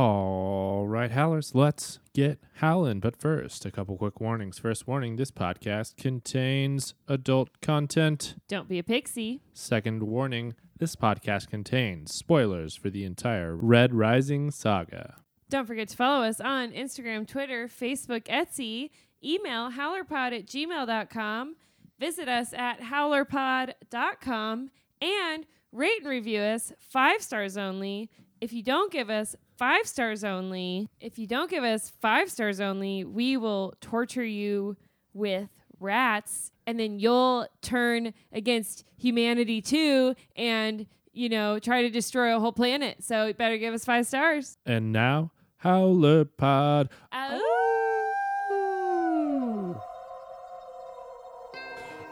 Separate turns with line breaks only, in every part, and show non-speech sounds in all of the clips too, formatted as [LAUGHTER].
All right, howlers, let's get howling. But first, a couple quick warnings. First warning this podcast contains adult content.
Don't be a pixie.
Second warning this podcast contains spoilers for the entire Red Rising saga.
Don't forget to follow us on Instagram, Twitter, Facebook, Etsy, email howlerpod at gmail.com, visit us at howlerpod.com, and rate and review us five stars only. If you don't give us five stars only, if you don't give us five stars only, we will torture you with rats and then you'll turn against humanity too and you know try to destroy a whole planet so you better give us five stars
And now, Howler Pod.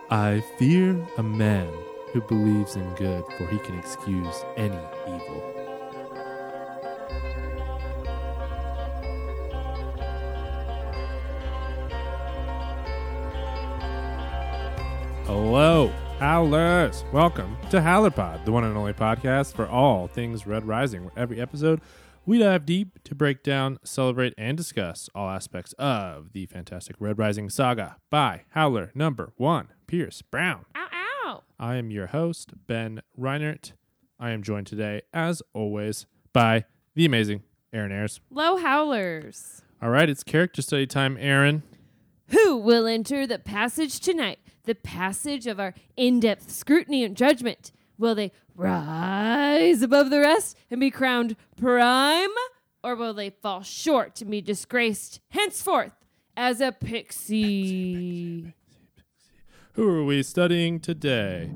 I fear a man who believes in good, for he can excuse any evil. Hello, Howlers. Welcome to HowlerPod, the one and only podcast for all things Red Rising, where every episode we dive deep to break down, celebrate, and discuss all aspects of the fantastic Red Rising saga by Howler number one, Pierce Brown.
ow ow
I am your host, Ben Reinert. I am joined today, as always, by the amazing Aaron Ayers.
low howlers
All right, it's character study time, Aaron.
who will enter the passage tonight the passage of our in-depth scrutiny and judgment. Will they rise above the rest and be crowned prime? Or will they fall short and be disgraced henceforth as a pixie?
Who are we studying today?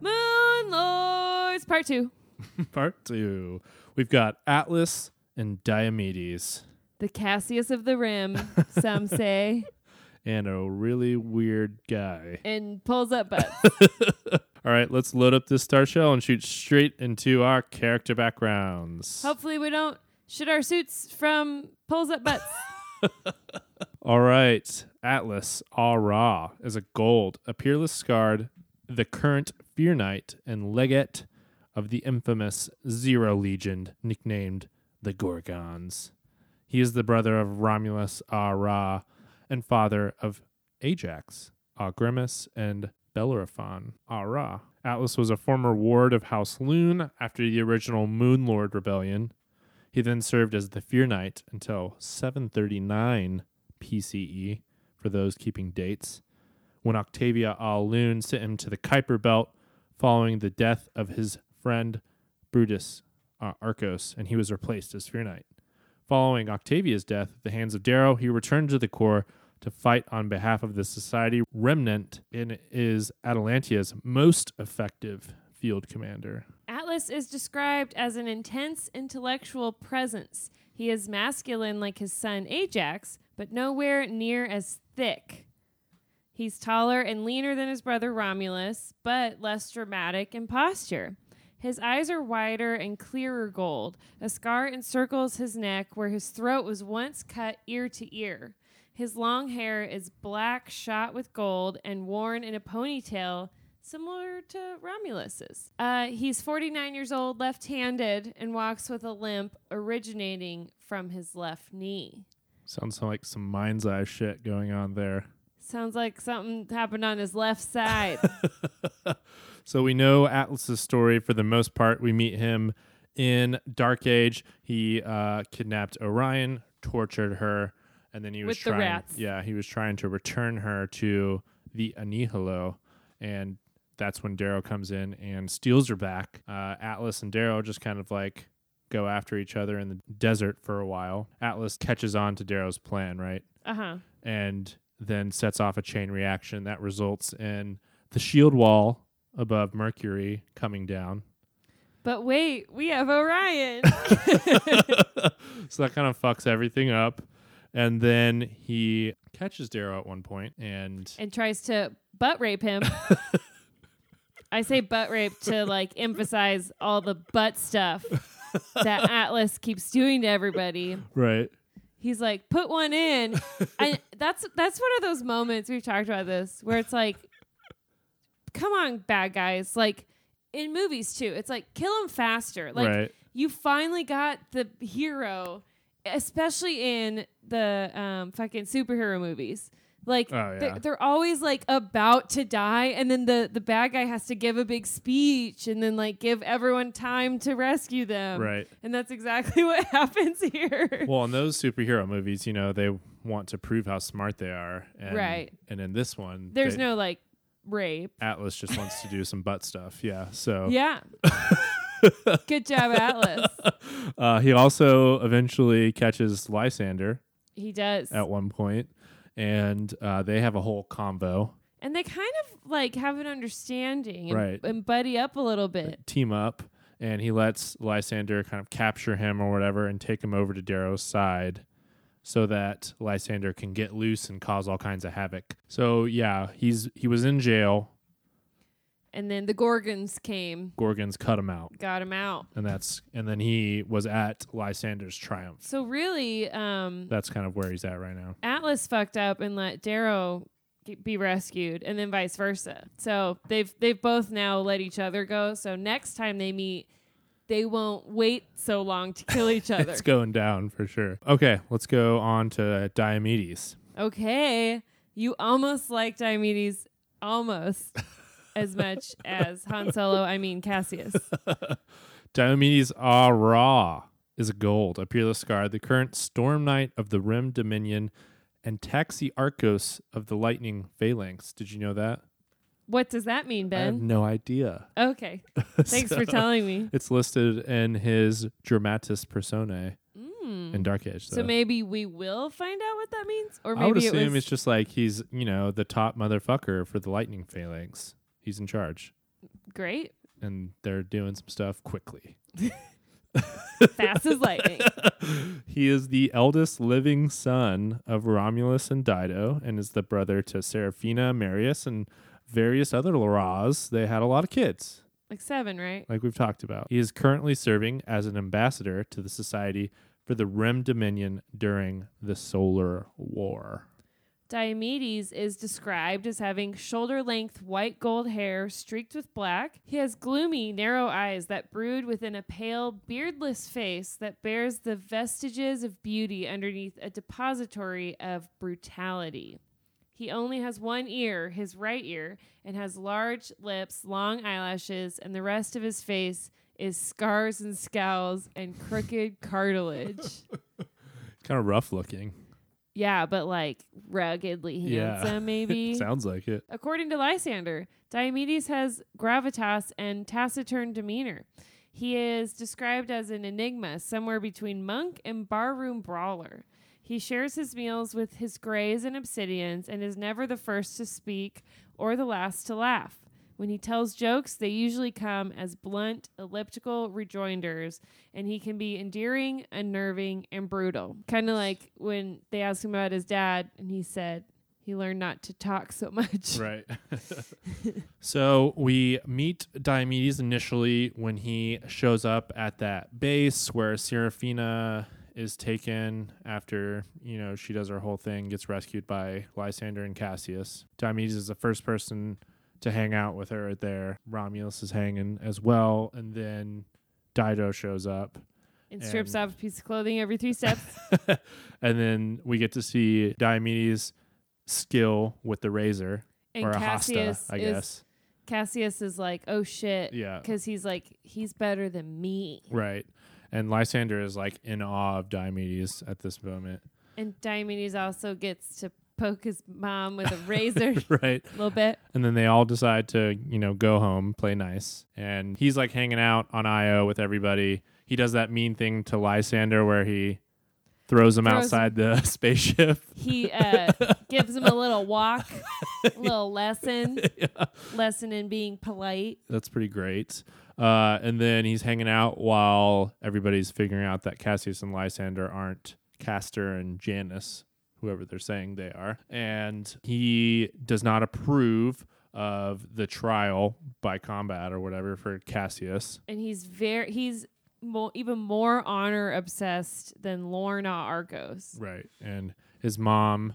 moon lords part two. [LAUGHS]
Part two. We've got Atlas and Diomedes,
the cassius of the rim some [LAUGHS] say
and a really weird guy.
and pulls up butts [LAUGHS]
All right, let's load up this star shell and shoot straight into our character backgrounds.
hopefully we don't shoot our suits from pulls up butts [LAUGHS] [LAUGHS]
All right, Atlas au Raa is a gold, a peerless scarred, the current Fear Knight and legate of the infamous Zero Legion, nicknamed the Gorgons. He is the brother of Romulus au Raa and father of Ajax, ah Agrimus, and Bellerophon ah Ara. Atlas was a former ward of House Lune after the original Moon Lord Rebellion. He then served as the Fear Knight until 739 PCE for those keeping dates, when Octavia au Lune sent him to the Kuiper Belt following the death of his friend Brutus uh, Arcos, and he was replaced as Fear Knight. Following Octavia's death at the hands of Darrow, he returned to the Core to fight on behalf of the Society Remnant and is Atalantia's most effective field commander.
Atlas is described as an intense intellectual presence. He is masculine like his son Ajax, but nowhere near as thick. He's taller and leaner than his brother Romulus, but less dramatic in posture. His eyes are wider and clearer gold. A scar encircles his neck where his throat was once cut ear to ear. His long hair is black, shot with gold, and worn in a ponytail similar to Romulus's. Uh, he's 49 years old, left handed, and walks with a limp originating from his left knee.
Sounds like some mind's eye shit going on there.
Sounds like something happened on his left [LAUGHS] side. [LAUGHS]
So we know Atlas's story for the most part. We meet him in Dark Age. He uh, kidnapped Orion, tortured her, and then he was
With the
trying.
rats.
Yeah, he was trying to return her to the Anihilo, and that's when Darrow comes in and steals her back. Uh, Atlas and Darrow just kind of like go after each other in the desert for a while. Atlas catches on to Darrow's plan, right?
uh huh.
and then sets off a chain reaction that results in the shield wall above Mercury coming down.
But wait, we have Orion. [LAUGHS] [LAUGHS]
so that kind of fucks everything up. And then he catches Darrow at one point and
and tries to butt rape him. [LAUGHS] I say butt rape to like emphasize all the butt stuff that Atlas keeps doing to everybody.
right.
He's like, put one in. and that's that's one of those moments we've talked about this where it's like, come on, bad guys. Like, in movies too. It's like kill him faster. Like
right.
you finally got the hero, especially in the um, fucking superhero movies. Like
Oh, yeah.
they're, they're always like about to die, and then the the bad guy has to give a big speech, and then like give everyone time to rescue them.
Right.
And that's exactly [LAUGHS] what happens here.
Well, in those superhero movies, you know, they want to prove how smart they are. And,
Right.
And in this one,
There's
they-
no like rape.
Atlas just wants to do some butt stuff. Yeah. So
Yeah. [LAUGHS] Good job, Atlas.
uh, he also eventually catches Lysander
He does.
at one point, and uh, they have a whole convo,
And they kind of like have an understanding and,
Right.
and buddy up a little bit.
team up, and he lets Lysander kind of capture him or whatever and take him over to Darrow's side so that Lysander can get loose and cause all kinds of havoc. So yeah, he's he was in jail.
And then the Gorgons came,
Gorgons cut him out.
got him out.
And that's and then he was at Lysander's triumph.
So really, um,
That's kind of where he's at right now.
Atlas fucked up and let Darrow be rescued, and then vice versa. So they've they've both now let each other go. So next time they meet, they won't wait so long to kill each [LAUGHS] other.
It's going down for sure. Okay, let's go on to Diomedes.
okay, you almost like Diomedes, almost [LAUGHS] as much as Han Solo. I mean Cassius. [LAUGHS]
Diomedes ah, Ara is a gold, a peerless scar, the current Storm Knight of the Rim Dominion, and Taxiarchos of the Lightning Phalanx. Did you know that?
What does that mean, Ben?
I have no idea.
Okay, [LAUGHS] thanks for telling me.
It's listed in his Dramatis Personae
Mm.
in Dark Age.
So
though.
maybe we will find out what that means, or maybe
I would
it
assume
was
it's just like he's, you know, the top motherfucker for the Lightning Phalanx. He's in charge,
great,
and they're doing some stuff quickly. [LAUGHS]
fast as lightning. [LAUGHS]
he is the eldest living son of Romulus and Dido and is the brother to Seraphina, Marius, and various other Laras. They had a lot of kids,
Like seven, right?
like we've talked about. He is currently serving as an ambassador to the Society for the Rim Dominion during the Solar War.
Diomedes is described as having shoulder length white gold hair streaked with black. He has gloomy, narrow eyes that brood within a pale, beardless face that bears the vestiges of beauty underneath a depository of brutality. He only has one ear, his right ear, and has large lips, long eyelashes, and the rest of his face is scars and scowls and crooked [LAUGHS] cartilage.
Kind of rough looking.
Yeah, but like ruggedly
Yeah.
handsome, maybe. [LAUGHS]
Sounds like it.
According to Lysander, Diomedes has gravitas and taciturn demeanor. He is described as an enigma, somewhere between monk and barroom brawler. He shares his meals with his grays and obsidians and is never the first to speak or the last to laugh. When he tells jokes, they usually come as blunt, elliptical rejoinders, and he can be endearing, unnerving, and brutal. Kind of like when they asked him about his dad, and he said he learned not to talk so much. [LAUGHS]
Right. [LAUGHS] so we meet Diomedes initially when he shows up at that base where Seraphina is taken after, you know, she does her whole thing, gets rescued by Lysander and Cassius. Diomedes is the first person to hang out with her there. Romulus is hanging as well. And then Dido shows up.
And strips off a piece of clothing every three steps. [LAUGHS]
and then we get to see Diomedes' skill with the razor.
And
or a hosta, I
is
guess.
Cassius is like, oh shit,
Yeah.
because he's like, he's better than me.
Right. And Lysander is like in awe of Diomedes at this moment.
And Diomedes also gets to poke his mom with a razor [LAUGHS]
right.
a little bit.
And then they all decide to, you know, go home, play nice. And he's like hanging out on Io with everybody. He does that mean thing to Lysander where he throws him
Throws
outside the [LAUGHS] spaceship.
He uh, [LAUGHS] gives him a little walk, [LAUGHS] a little lesson, lesson in being polite.
That's pretty great. Uh, and then he's hanging out while everybody's figuring out that Cassius and Lysander aren't Castor and Janus, whoever they're saying they are. And he does not approve of the trial by combat or whatever for Cassius.
And he's very, he's mo- even more honor obsessed than Lorn au Arcos.
Right. And his mom,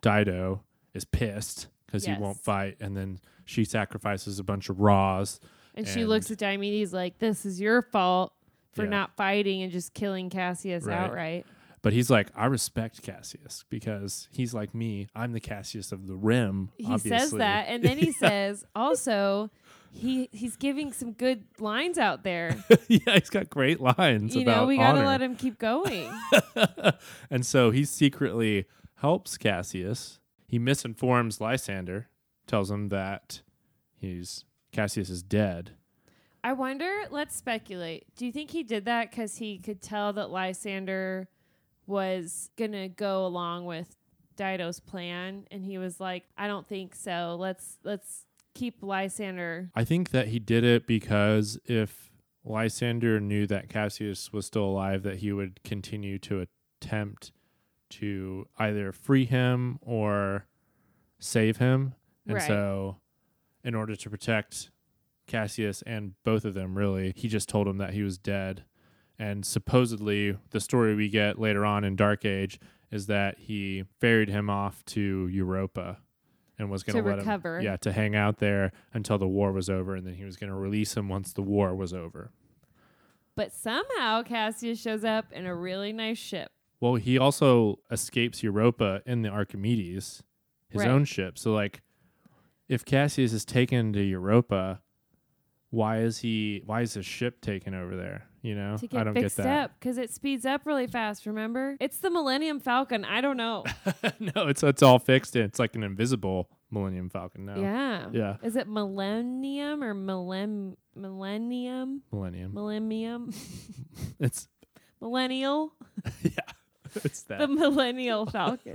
Dido, is pissed because
Yes.
he won't fight. And then she sacrifices a bunch of raws
And, she looks at Diomedes like, "This is your fault for
Yeah.
not fighting and just killing Cassius
Right.
outright."
But he's like, I respect Cassius because he's like me. I'm the Cassius of the Rim.
He
obviously.
says that, and then he [LAUGHS] says also. He he's giving some good lines out there. [LAUGHS]
yeah, he's got great lines
you
about
know, we gotta let him keep going. [LAUGHS]
and so he secretly helps Cassius. He misinforms Lysander, tells him that he's Cassius is dead.
I wonder, let's speculate. Do you think he did that because he could tell that Lysander was to go along with Dido's plan? And he was like, I don't think so. Let's, let's keep Lysander.
I think that he did it because if Lysander knew that Cassius was still alive, that he would continue to attempt to either free him or save him. And
Right.
so, in order to protect Cassius and both of them, really, he just told him that he was dead. And supposedly, the story we get later on in Dark Age is that he ferried him off to Europa and was going
To
let
recover.
him, yeah, to hang out there until the war was over, and then he was going to release him once the war was over.
But somehow Cassius shows up in a really nice ship.
Well, he also escapes Europa in the Archimedes, his
Right.
own ship. So, like, if Cassius is taken to Europa, why is he? Why is his ship taken over there? You know,
To
I don't
fixed
get that.
because it speeds up really fast. Remember, it's the Millennium Falcon. I don't know. [LAUGHS]
no, it's it's all fixed. In. It's like an invisible Millennium Falcon now.
Yeah,
Yeah,
Is it Millennium or Millenn Millennium
Millennium.
Millennium [LAUGHS] [LAUGHS]
It's
Millennial?
yeah, it's that.
The Millennial Falcon.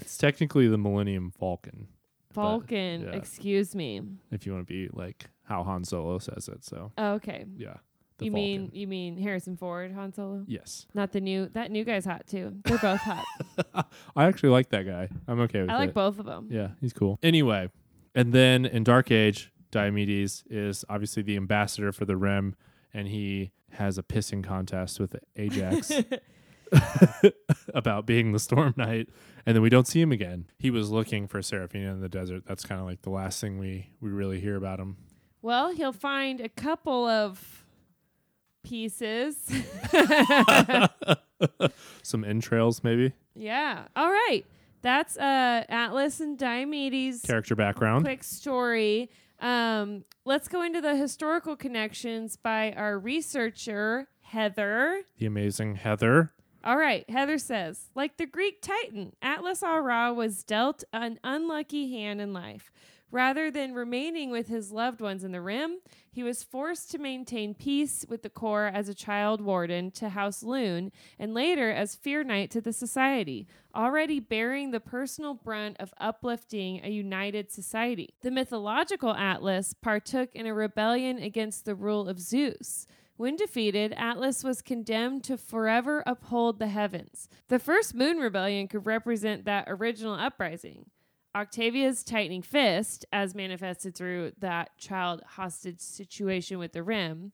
it's technically the Millennium Falcon,
Falcon.
yeah.
Excuse me.
if you want to be like how Han Solo says it. So
Oh, okay.
yeah, the
you
Falcon.
mean you mean Harrison Ford, Han Solo?
yes?
Not the new. That new guy's hot too. They're both hot. [LAUGHS]
I actually like that guy. I'm okay with that.
I like
it.
both of them.
Yeah, he's cool. Anyway, and then in Dark Age, Diomedes is obviously the ambassador for the Rim, and he has a pissing contest with Ajax [LAUGHS] [LAUGHS] about being the Storm Knight, and then we don't see him again. He was looking for Seraphina in the desert. That's kind of like the last thing we we really hear about him.
Well, he'll find a couple of pieces. [LAUGHS]
Some entrails, maybe
yeah. All right. That's uh Atlas and Diomedes.
character background.
quick story. Um, let's go into the historical connections by our researcher, Heather.
The amazing Heather.
All right, Heather says, like the Greek Titan, Atlas au Raa was dealt an unlucky hand in life. Rather than remaining with his loved ones in the Rim, he was forced to maintain peace with the Core as a child warden to House Lune, and later as Fear Knight to the Society, already bearing the personal brunt of uplifting a united society. The mythological Atlas partook in a rebellion against the rule of Zeus. When defeated, Atlas was condemned to forever uphold the heavens. The first moon rebellion could represent that original uprising. Octavia's tightening fist, as manifested through that child hostage situation with the Rim,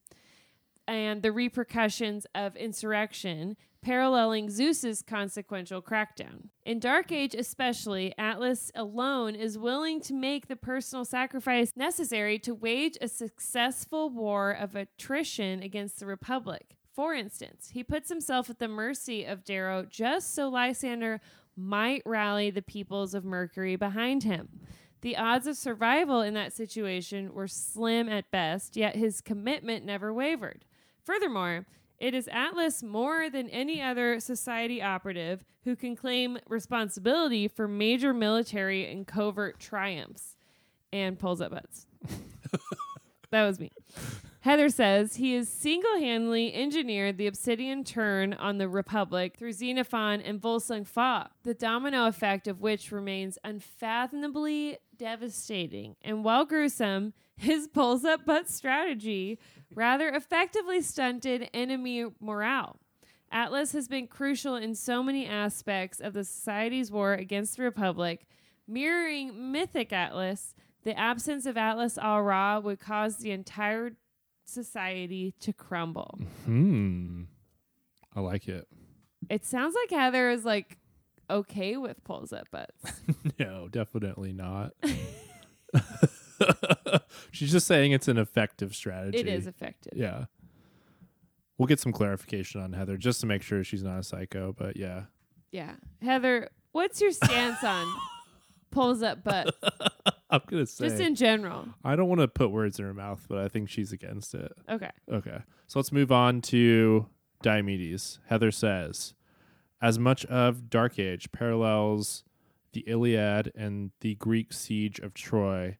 and the repercussions of insurrection, paralleling Zeus's consequential crackdown. In Dark Age, especially, Atlas alone is willing to make the personal sacrifice necessary to wage a successful war of attrition against the Republic. For instance, he puts himself at the mercy of Darrow just so Lysander might rally the peoples of Mercury behind him. The odds of survival in that situation were slim at best, yet his commitment never wavered. Furthermore, it is Atlas more than any other society operative who can claim responsibility for major military and covert triumphs and pulls up butts. [LAUGHS] that was me. Heather says he has single handedly engineered the obsidian turn on the Republic through Xenophon and Volsung Fa, the domino effect of which remains unfathomably devastating. And while gruesome, his pulls up butt strategy rather effectively stunted enemy morale. Atlas has been crucial in so many aspects of the society's war against the Republic. Mirroring mythic Atlas, the absence of Atlas au Raa would cause the entire society to crumble.
Hmm. I like it.
It sounds like Heather is like okay with pulls up butts. [LAUGHS]
no, definitely not. [LAUGHS] She's just saying it's an effective strategy.
It is effective.
Yeah. We'll get some clarification on Heather just to make sure she's not a psycho, but yeah.
Yeah. Heather, what's your stance on [LAUGHS] pulls up butt? [LAUGHS]
I'm to say
Just in general.
I don't want to put words in her mouth, but I think she's against it.
Okay.
Okay. So let's move on to Diomedes. Heather says, as much of Dark Age parallels the Iliad and the Greek siege of Troy,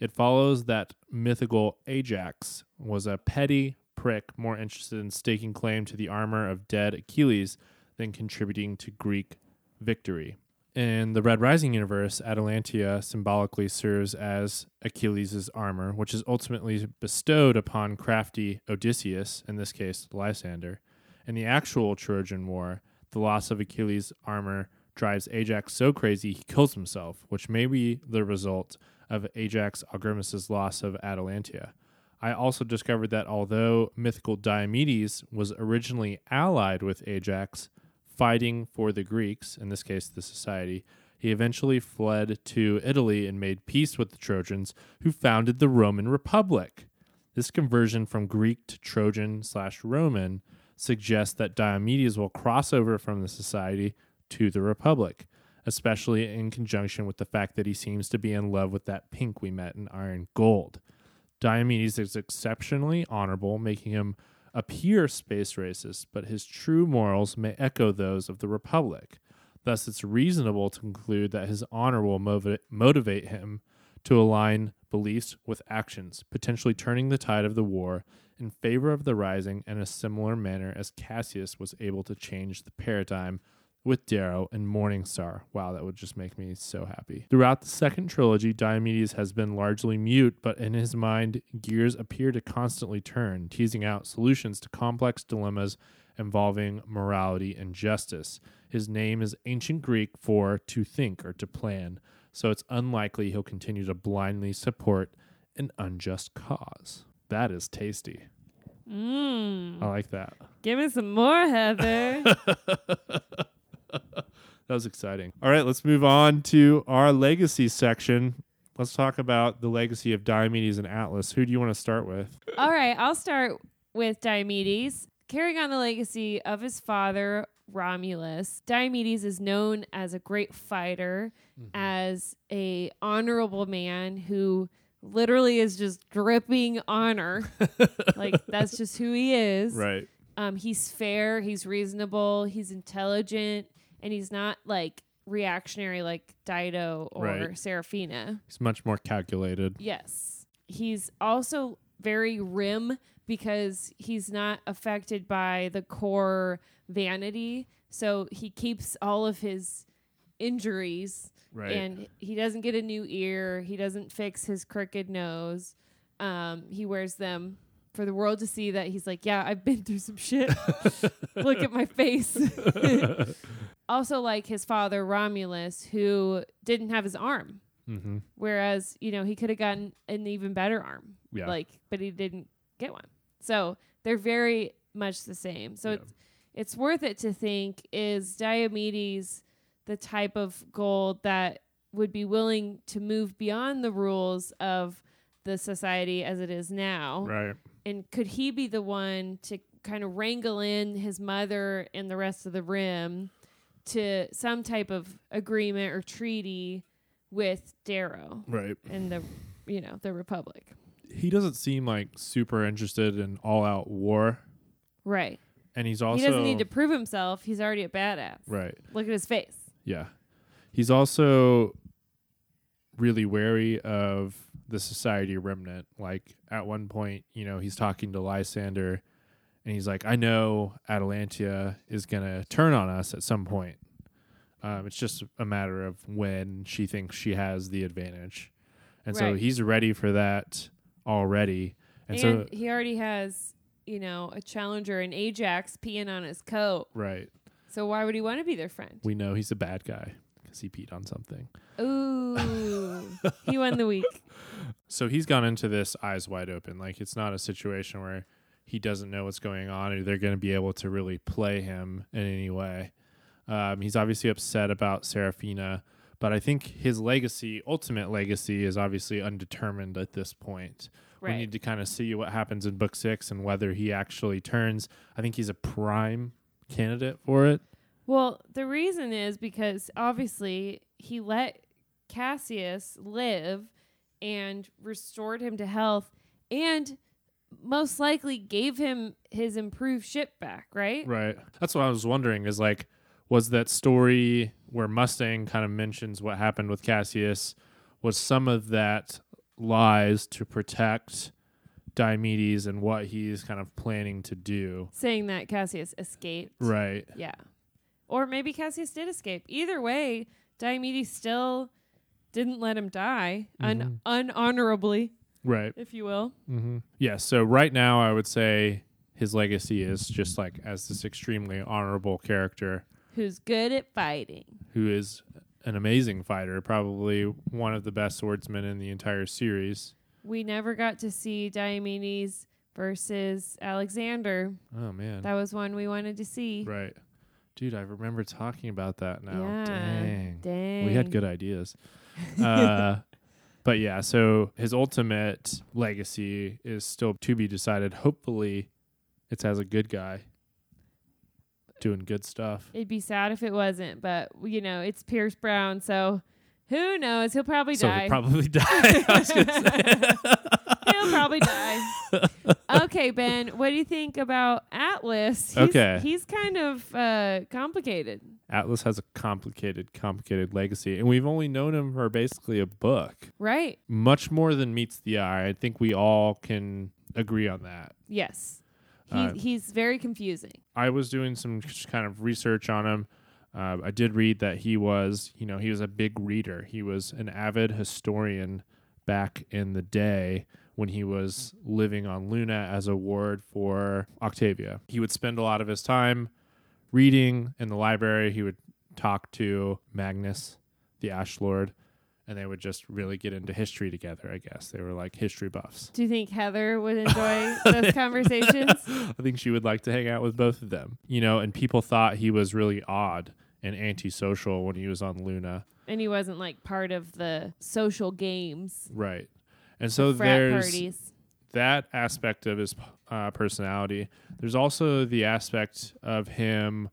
it follows that mythical Ajax was a petty prick more interested in staking claim to the armor of dead Achilles than contributing to Greek victory. In the Red Rising universe, Atalantia symbolically serves as Achilles' armor, which is ultimately bestowed upon crafty Odysseus, in this case, Lysander. In the actual Trojan War, the loss of Achilles' armor drives Ajax so crazy he kills himself, which may be the result of Ajax au Grimmus' loss of Atalantia. I also discovered that although mythical Diomedes was originally allied with Ajax, fighting for the Greeks, in this case the society, he eventually fled to Italy and made peace with the Trojans, who founded the Roman Republic. This conversion from Greek to Trojan slash Roman suggests that Diomedes will cross over from the society to the Republic, especially in conjunction with the fact that he seems to be in love with that pink we met in Iron Gold. Diomedes is exceptionally honorable, making him appear space racist, but his true morals may echo those of the Republic. Thus, it's reasonable to conclude that his honor will movi- motivate him to align beliefs with actions, potentially turning the tide of the war in favor of the rising in a similar manner as Cassius was able to change the paradigm with Darrow and Morningstar. Wow, that would just make me so happy. Throughout the second trilogy, Diomedes has been largely mute, but in his mind, gears appear to constantly turn, teasing out solutions to complex dilemmas involving morality and justice. His name is ancient Greek for to think or to plan, so it's unlikely he'll continue to blindly support an unjust cause. That is tasty.
Mmm.
I like that.
Give me some more, Heather. [LAUGHS] [LAUGHS]
That was exciting. All right, let's move on to our legacy section. Let's talk about the legacy of Diomedes and Atlas. Who do you want to start with?
All right, I'll start with Diomedes. Carrying on the legacy of his father, Romulus, Diomedes is known as a great fighter, as a honorable man who literally is just dripping honor. [LAUGHS] like that's just who he is.
Right.
Um, he's fair, he's reasonable, he's intelligent, and he's not like reactionary like Dido or
Right.
Seraphina.
He's much more calculated.
Yes. He's also very rim because he's not affected by the core vanity. So he keeps all of his injuries
Right.
and he doesn't get a new ear. He doesn't fix his crooked nose. Um, he wears them for the world to see that he's like, yeah, I've been through some shit. [LAUGHS] Look at my face. [LAUGHS] also, like his father Romulus, who didn't have his arm.
mm-hmm.
Whereas, you know, he could have gotten an even better arm.
Yeah.
Like, but he didn't get one. So they're very much the same. So
Yeah.
it's it's worth it to think is Diomedes the type of gold that would be willing to move beyond the rules of the society as it is now?
right.
And could he be the one to kind of wrangle in his mother and the rest of the rim to some type of agreement or treaty with Darrow
Right.
and the you know the Republic?
He doesn't seem like super interested in all out war.
Right.
And he's also
he doesn't need to prove himself. He's already a badass.
Right.
Look at his face.
Yeah. He's also really wary of the society remnant. Like at one point, you know, he's talking to Lysander and he's like, I know Atalantia is going to turn on us at some point. Um, it's just a matter of when she thinks she has the advantage. And so he's ready for that already. And,
And,
so,
he already has, you know, a challenger in Ajax peeing on his coat.
right.
So why would he want to be their friend?
We know he's a bad guy because he peed on something.
Ooh. [LAUGHS] he won the week.
So he's gone into this eyes wide open. Like it's not a situation where he doesn't know what's going on or they're going to be able to really play him in any way. Um, he's obviously upset about Seraphina, But I think his legacy, ultimate legacy, is obviously undetermined at this point. We need to kind of see what happens in book six and whether he actually turns. I think he's a prime candidate for it.
Well, the reason is because obviously he let Cassius live and restored him to health and most likely gave him his improved ship back, right?
Right. That's what I was wondering is like, was that story where Mustang kind of mentions what happened with Cassius, was some of that lies to protect Diomedes and what he's kind of planning to do?
Saying that Cassius escaped.
Right.
Yeah. Or maybe Cassius did escape. Either way, Diomedes still didn't let him die un- unhonorably,
Right.
if you will.
Mm-hmm. Yeah. So right now, I would say his legacy is just like as this extremely honorable character
Who's good at fighting.
who is an amazing fighter, probably one of the best swordsmen in the entire series.
We never got to see Diomedes versus Alexander.
Oh man.
That was one we wanted to see.
Right. Dude, I remember talking about that now.
Yeah.
Dang.
Dang.
We had good ideas. Uh, but yeah, so his ultimate legacy is still to be decided. Hopefully, it's as a good guy doing good stuff.
It'd be sad if it wasn't, but you know, it's Pierce Brown, so who knows? He'll probably
so
die.
he'll probably [LAUGHS] die. I was gonna say. [LAUGHS]
He'll probably die. okay, Ben, what do you think about Atlas? He's,
Okay.
He's kind of uh, complicated.
Atlas has a complicated, complicated legacy, and we've only known him for basically a book.
Right?
Much more than meets the eye. I think we all can agree on that.
Yes. He,
Uh,
he's very confusing.
I was doing some kind of research on him. Uh, I did read that he was, you know, he was a big reader. He was an avid historian back in the day when he was living on Luna as a ward for Octavia. He would spend a lot of his time reading in the library. He would talk to Magnus, the Ash Lord, and they would just really get into history together, I guess. They were like history buffs.
Do you think Heather would [LAUGHS] enjoy those conversations? [LAUGHS]
I think she would like to hang out with both of them. You know, and people thought he was really odd and antisocial when he was on Luna.
And he wasn't like part of the social games,
Right. And so
frat
there's
parties.
that aspect of his uh, personality. There's also the aspect of him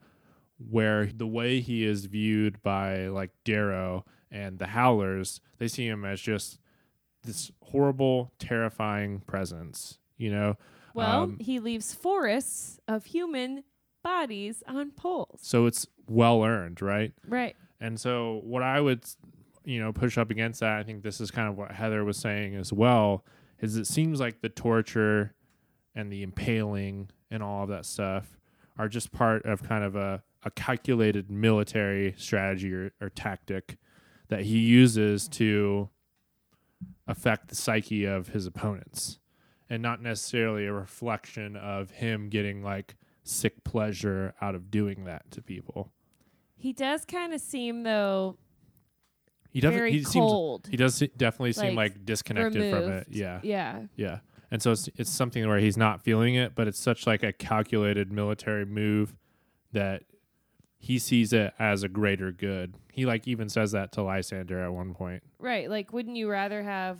where the way he is viewed by like Darrow and the Howlers, they see him as just this horrible, terrifying presence. You know,
Well,
um,
he leaves forests of human bodies on poles.
so it's well earned, right?
Right.
And so what I would, you know, push up against that, I think this is kind of what Heather was saying as well, is it seems like the torture and the impaling and all of that stuff are just part of kind of a, a calculated military strategy or, or tactic that he uses to affect the psyche of his opponents and not necessarily a reflection of him getting like sick pleasure out of doing that to people.
He does kind of seem though
He doesn't.
very
he seems.
cold.
He does se- definitely seem
Like,
like disconnected from it.
removed.
Yeah,
yeah.
yeah. And so it's it's something where he's not feeling it, but it's such like a calculated military move that he sees it as a greater good. He like even says that to Lysander at one point.
Right. Like wouldn't you rather have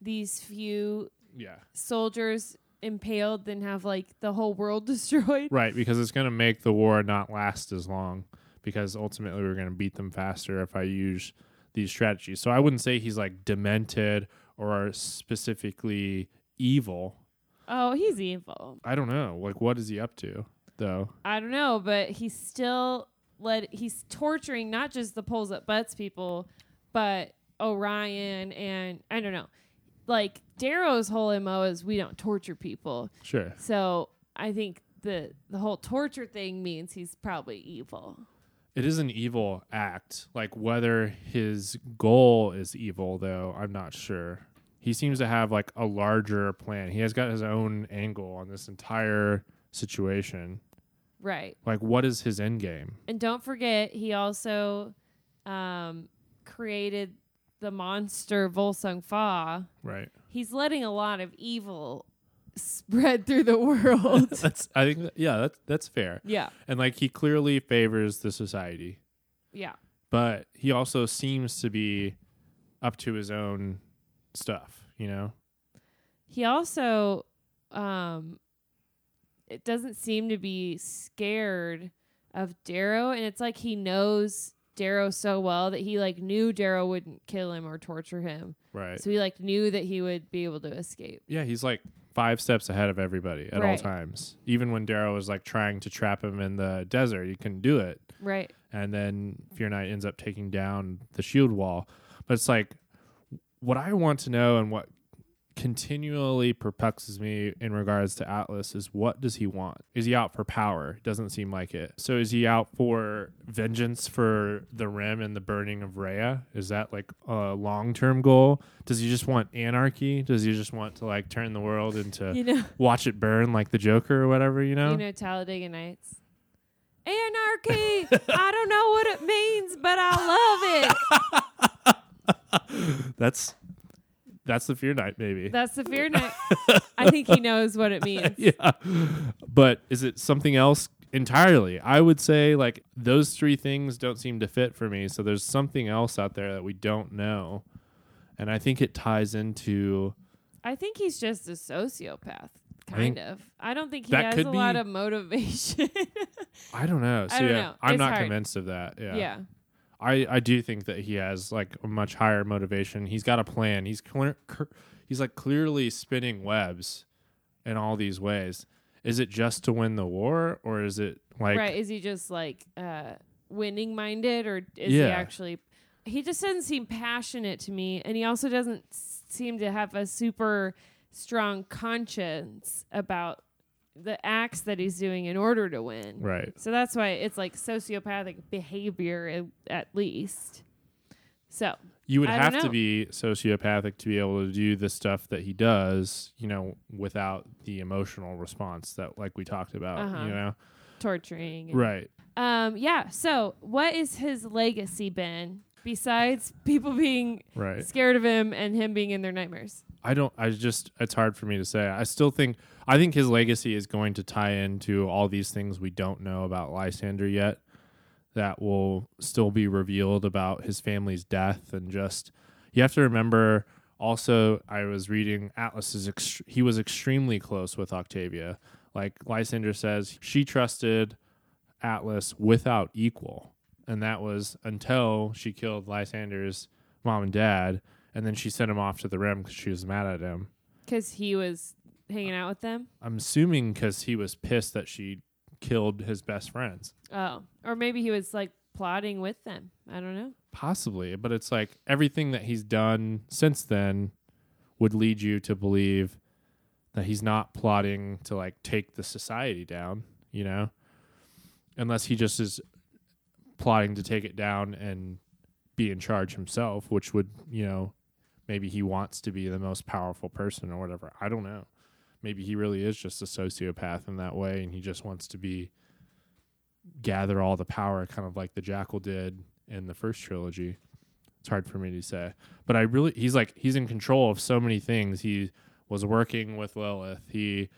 these few
Yeah.
soldiers impaled than have like the whole world [LAUGHS] destroyed?
Right, because it's going to make the war not last as long because ultimately we're going to beat them faster if I use these strategies. So I wouldn't say he's like demented or specifically evil.
Oh, he's evil.
I don't know. Like what is he up to though?
I don't know, but he's still let he's torturing not just the poles that butts people, but Orion and I don't know. Like Darrow's whole MO is we don't torture people.
Sure.
So I think the the whole torture thing means he's probably evil.
It is an evil act. Like whether his goal is evil though, I'm not sure. He seems to have like a larger plan. He has got his own angle on this entire situation.
Right.
Like what is his end game?
And don't forget he also um created the monster Volsung Fa.
Right.
He's letting a lot of evil spread through the world. [LAUGHS]
That's I think that, yeah, that's that's fair.
yeah.
And like he clearly favors the society.
Yeah.
but he also seems to be up to his own stuff, you know?
He also um it doesn't seem to be scared of Darrow and it's like he knows Darrow so well that he like knew Darrow wouldn't kill him or torture him.
Right.
So he like knew that he would be able to escape.
Yeah, he's like five steps ahead of everybody at all
Right.
times. Even when Darrow was like trying to trap him in the desert, he couldn't do it.
Right.
And then Fear Knight ends up taking down the shield wall. But it's like what I want to know and what continually perplexes me in regards to Atlas is what does he want? Is he out for power? Doesn't seem like it. So is he out for vengeance for the Rim and the burning of Rhea? Is that like a long term goal? Does he just want anarchy? Does he just want to like turn the world into [LAUGHS]
You know
watch it burn like the Joker or whatever, you know?
you know Talladega Nights. Anarchy. I don't know what it means, but I love it. [LAUGHS]
that's that's the Fear night, maybe.
That's the fear night. [LAUGHS] I think he knows what it means. [LAUGHS]
yeah. But is it something else entirely? I would say like those three things don't seem to fit for me. So there's something else out there that we don't know. And I think it ties into
I think he's just a sociopath,
I
kind of. I don't think he has a lot of motivation. [LAUGHS]
I don't know.
I don't
yeah,
know.
I'm
It's
not
hard.
convinced of that. Yeah.
yeah.
I, I do think that he has like a much higher motivation. He's got a plan. He's clear, cur- he's like clearly spinning webs in all these ways. Is it just to win the war or is it like
right. Is he just like uh, winning minded or is he actually. He just doesn't seem passionate to me. And he also doesn't s- seem to have a super strong conscience about the acts that he's doing in order to win.
right?
So that's why it's like sociopathic behavior at least. So
You would
I
have to be sociopathic to be able to do the stuff that he does, you know, without the emotional response that like we talked about,
Uh-huh.
you know.
torturing.
Right.
Um. Yeah. So what is his legacy been besides people being
Right.
scared of him and him being in their nightmares?
I don't I just it's hard for me to say. I still think I think his legacy is going to tie into all these things we don't know about Lysander yet that will still be revealed about his family's death and just you have to remember also I was reading Atlas is ext- he was extremely close with Octavia. Like Lysander says she trusted Atlas without equal. And that was until she killed Lysander's mom and dad and then she sent him off to the rim because she was mad at him.
Because he was hanging out with them.
I'm assuming because he was pissed that she killed his best friends.
Oh, or maybe he was like plotting with them. I don't know.
Possibly, but it's like everything that he's done since then would lead you to believe that he's not plotting to like take the society down, you know? Unless he just is plotting to take it down and be in charge himself, which would, you know, maybe he wants to be the most powerful person or whatever. I don't know. Maybe he really is just a sociopath in that way and he just wants to be gather all the power kind of like the jackal did in the first trilogy. It's hard for me to say. But I really he's like he's in control of so many things. He was working with Lilith. He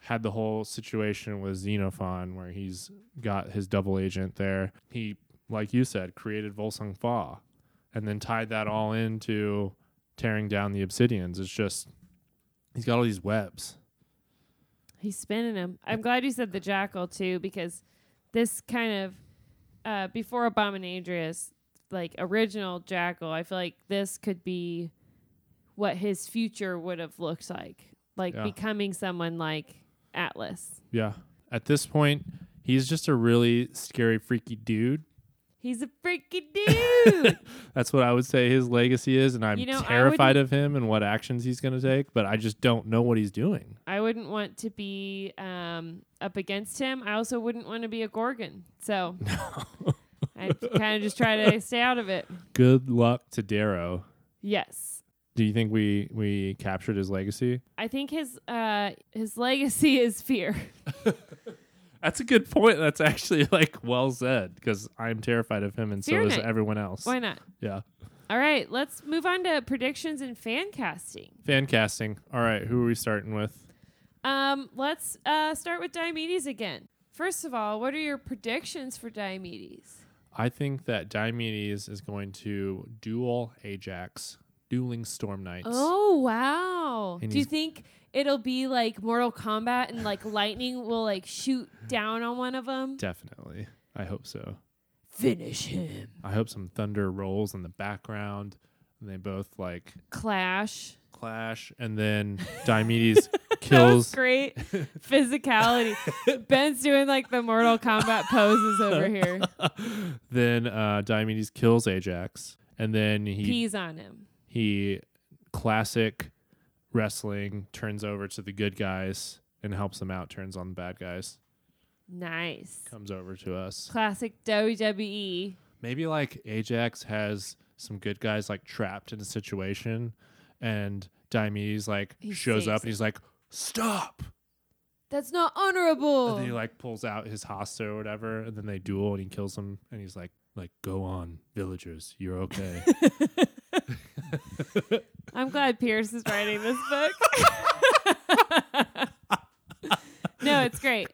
had the whole situation with Xenophon where he's got his double agent there. He like you said created Volsung Fa and then tied that all into tearing down the obsidians. It's just he's got all these webs.
He's spinning him. I'm glad you said the jackal too, because this kind of uh, before Abominadrius, like original jackal, I feel like this could be what his future would have looked like, like
Yeah.
becoming someone like Atlas.
Yeah. At this point, he's just a really scary freaky dude.
He's a freaky dude. [LAUGHS]
That's what I would say his legacy is, and I'm
You know, I
terrified of him and what actions he's going to take, but I just don't know what he's doing.
I wouldn't want to be um, up against him. I also wouldn't want to be a Gorgon. So [LAUGHS] I kind of just try to stay out of it.
Good luck to Darrow.
Yes.
Do you think we we captured his legacy?
I think his uh his legacy is fear. [LAUGHS]
That's a good point. That's actually like well said because I'm terrified of him, and
Fear
so is everyone else.
Why not?
Yeah.
All right, let's move on to predictions and fan casting.
Fan casting. All right, who are we starting with?
Um, let's uh start with Diomedes again. First of all, what are your predictions for Diomedes?
I think that Diomedes is going to duel Ajax, dueling Storm Knights.
Oh wow!
And
Do you think it'll be like Mortal Kombat and like lightning will like shoot down on one of them?
Definitely. I hope so.
Finish him.
I hope some thunder rolls in the background and they both like
Clash.
clash and then [LAUGHS] Diomedes kills
great [LAUGHS] physicality. Ben's doing like the Mortal Kombat poses over here. [LAUGHS]
then uh Diomedes kills Ajax and then he
Pees on him.
he classic wrestling turns over to the good guys and helps them out turns on the bad guys
Nice.
comes over to us
Classic. WWE.
maybe like ajax has some good guys like trapped in a situation and diomedes like
He
shows up
saves
and he's like stop
That's not honorable.
and then he like pulls out his hasta or whatever and then they duel and he kills him and he's like like go on villagers you're okay [LAUGHS] [LAUGHS]
I'm glad Pierce is writing this book. [LAUGHS] no, it's great.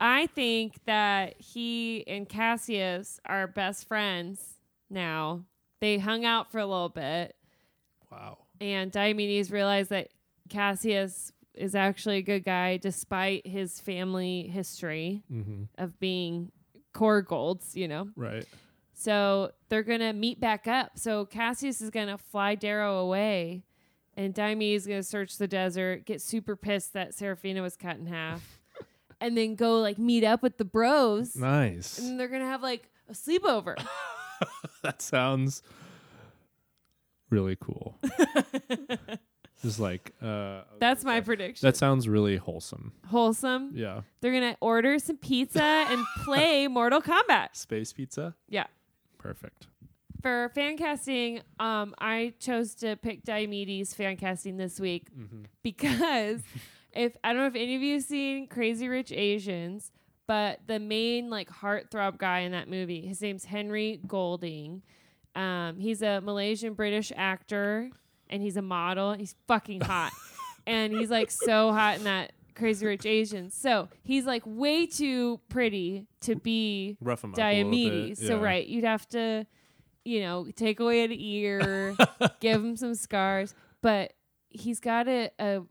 I think that he and Cassius are best friends now. They hung out for a little bit,
wow
and Diomedes realized that Cassius is actually a good guy despite his family history
mm-hmm.
of being core golds, you know.
right
So they're gonna meet back up. So Cassius is gonna fly Darrow away, and Diomedes is gonna search the desert, get super pissed that Seraphina was cut in half, [LAUGHS] and then go like meet up with the bros,
nice
and they're gonna have like a sleepover. [LAUGHS]
that sounds really cool. [LAUGHS] Just like uh
That's my prediction.
that sounds really wholesome.
Wholesome.
Yeah.
They're gonna order some pizza and play Mortal Kombat.
Space pizza?
Yeah.
Perfect.
For fan casting, um, I chose to pick Diomedes fan casting this week
Mm-hmm.
because if I don't know if any of you have seen Crazy Rich Asians, but the main like heartthrob guy in that movie, his name's Henry Golding. Um, he's a Malaysian British actor and he's a model. He's fucking hot. [LAUGHS] and he's like so hot in that Crazy Rich Asians. So he's like way too pretty to be
Rough him up. a little
Diomedes. So right, you'd have to, you know, take away an ear, [LAUGHS] give him some scars, but he's got a, a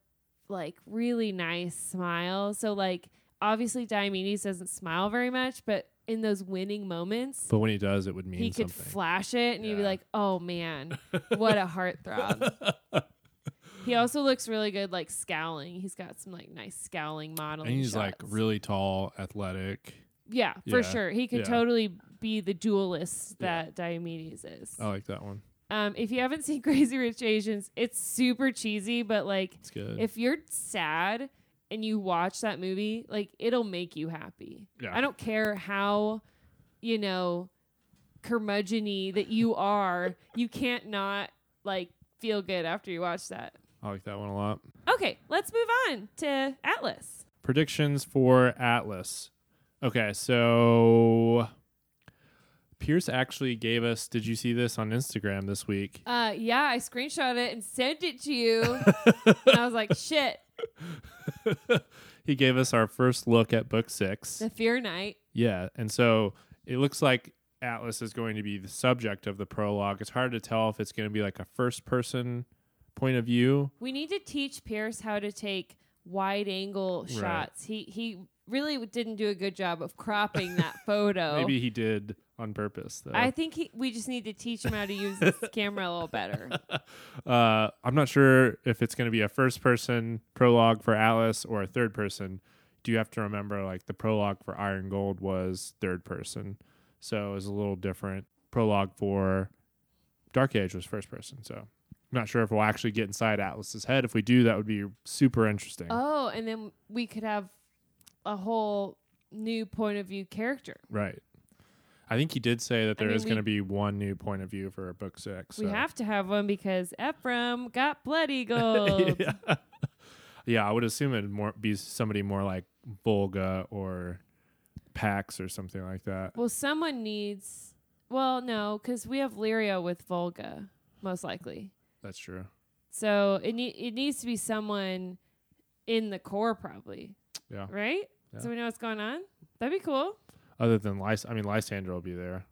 like really nice smile. So like obviously Diomedes doesn't smile very much, but in those winning moments,
But when he does, it would mean
he could flash it and you'd be like, "Oh man, [LAUGHS] what a heartthrob." [LAUGHS] he also looks really good like scowling. He's got some like nice scowling modeling
and he's like really tall, athletic.
Yeah, for
Yeah,
sure. He could
yeah.
totally be the duelist
Yeah.
that Diomedes is.
I like that one.
Um, if you haven't [LAUGHS] seen Crazy Rich Asians, it's super cheesy, but like
It's good.
if you're sad and you watch that movie, like it'll make you happy.
Yeah.
I don't care how, you know, curmudgeony that you are, you can't not like feel good after you watch that.
I like that one a lot.
Okay, let's move on to Atlas.
Predictions for Atlas. Okay, so Pierce actually gave us. Did you see this on Instagram this week?
Uh, yeah, I screenshot it and sent it to you, [LAUGHS] and I was like, "Shit, [LAUGHS]
he gave us our first look at book six.
the Fear Knight."
Yeah, and so it looks like Atlas is going to be the subject of the prologue. It's hard to tell if it's going to be like a first person point of view.
We need to teach Pierce how to take wide angle
Right.
shots. He he really didn't do a good job of cropping that [LAUGHS] photo.
Maybe he did on purpose though.
I think he, we just need to teach him how to use this [LAUGHS] camera a little better. [LAUGHS]
uh, I'm not sure if it's going to be a first person prologue for Alice or a third person. Do you have to remember like the prologue for Iron Gold was third person, so it was a little different. Prologue for Dark Age was first person, so I'm not sure if we'll actually get inside Atlas's head. If we do, that would be super interesting.
Oh, and then we could have a whole new point of view character.
Right. I think he did say that
I
there is
mean,
going to be one new point of view for book six.
We have to have one because Ephraim got bloody [LAUGHS] gold.
yeah. yeah, I would assume it'd more be somebody more like Volga or Pax or something like that.
Well, someone needs. Well, no, because we have Lyria with Volga, most likely.
That's true.
So it ne- it needs to be someone in the core, probably,
Yeah.
right?
Yeah.
So we know what's going on. That'd be cool.
Other than Lys, I mean Lysander will be there.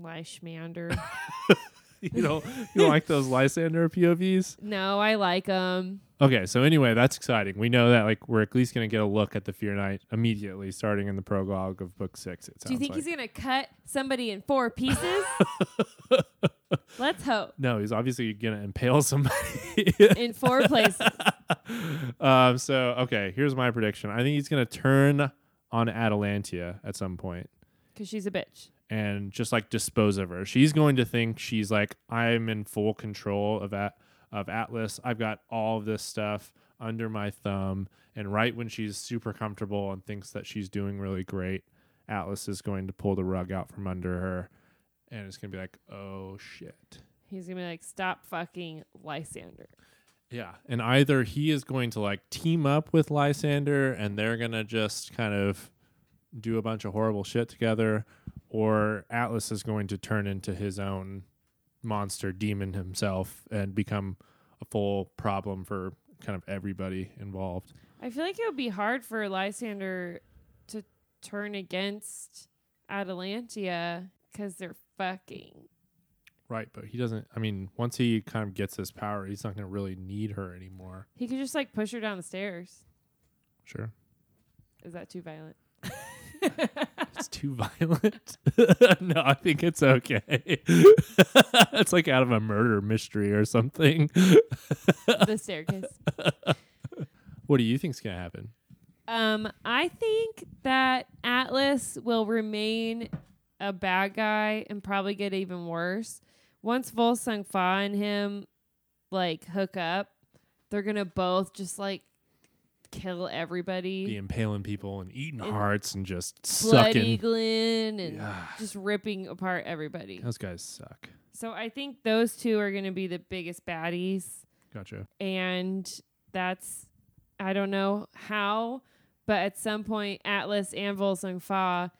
Lyshmander. [LAUGHS]
you know, you like those Lysander POVs?
no, I like him.
Okay, so anyway, that's exciting. We know that like we're at least going to get a look at the Fear Knight immediately, starting in the prologue of book six. It sounds
Do you think
like.
he's gonna cut somebody in four pieces? [LAUGHS] Let's hope
no, he's obviously going to impale somebody. [LAUGHS]
in four places. [LAUGHS]
um. So okay, here's my prediction. I think he's going to turn on Atalantia at some point
Because she's a bitch.
and just like dispose of her. She's going to think she's like I'm in full control of at of Atlas. I've got all of this stuff under my thumb, and right when she's super comfortable and thinks that she's doing really great, Atlas is going to pull the rug out from under her, and it's going to be like, oh shit.
He's gonna be like, stop fucking Lysander.
Yeah, and either he is going to like team up with Lysander, and they're gonna just kind of do a bunch of horrible shit together, or Atlas is going to turn into his own monster demon himself and become a full problem for kind of everybody involved.
I feel like it would be hard for Lysander to turn against Atalantia because they're fucking.
Right, but he doesn't. I mean, once he kind of gets his power, he's not going to really need her anymore.
He could just like push her down the stairs.
Sure,
Is that too violent? [LAUGHS]
it's too violent. [LAUGHS] no, I think it's okay. [LAUGHS] it's like out of a murder mystery or something.
the staircase. [LAUGHS]
What do you think's going to happen?
Um, I think that Atlas will remain a bad guy and probably get even worse. Once Volsung Fa and him like hook up, they're gonna both just like kill everybody.
Be impaling people and eating
And
hearts and just
blood
sucking.
eagling and
Yeah.
just ripping apart everybody.
Those guys suck.
So I think those two are going to be the biggest baddies,
Gotcha.
and that's I don't know how, but at some point Atlas and Volsung Fa,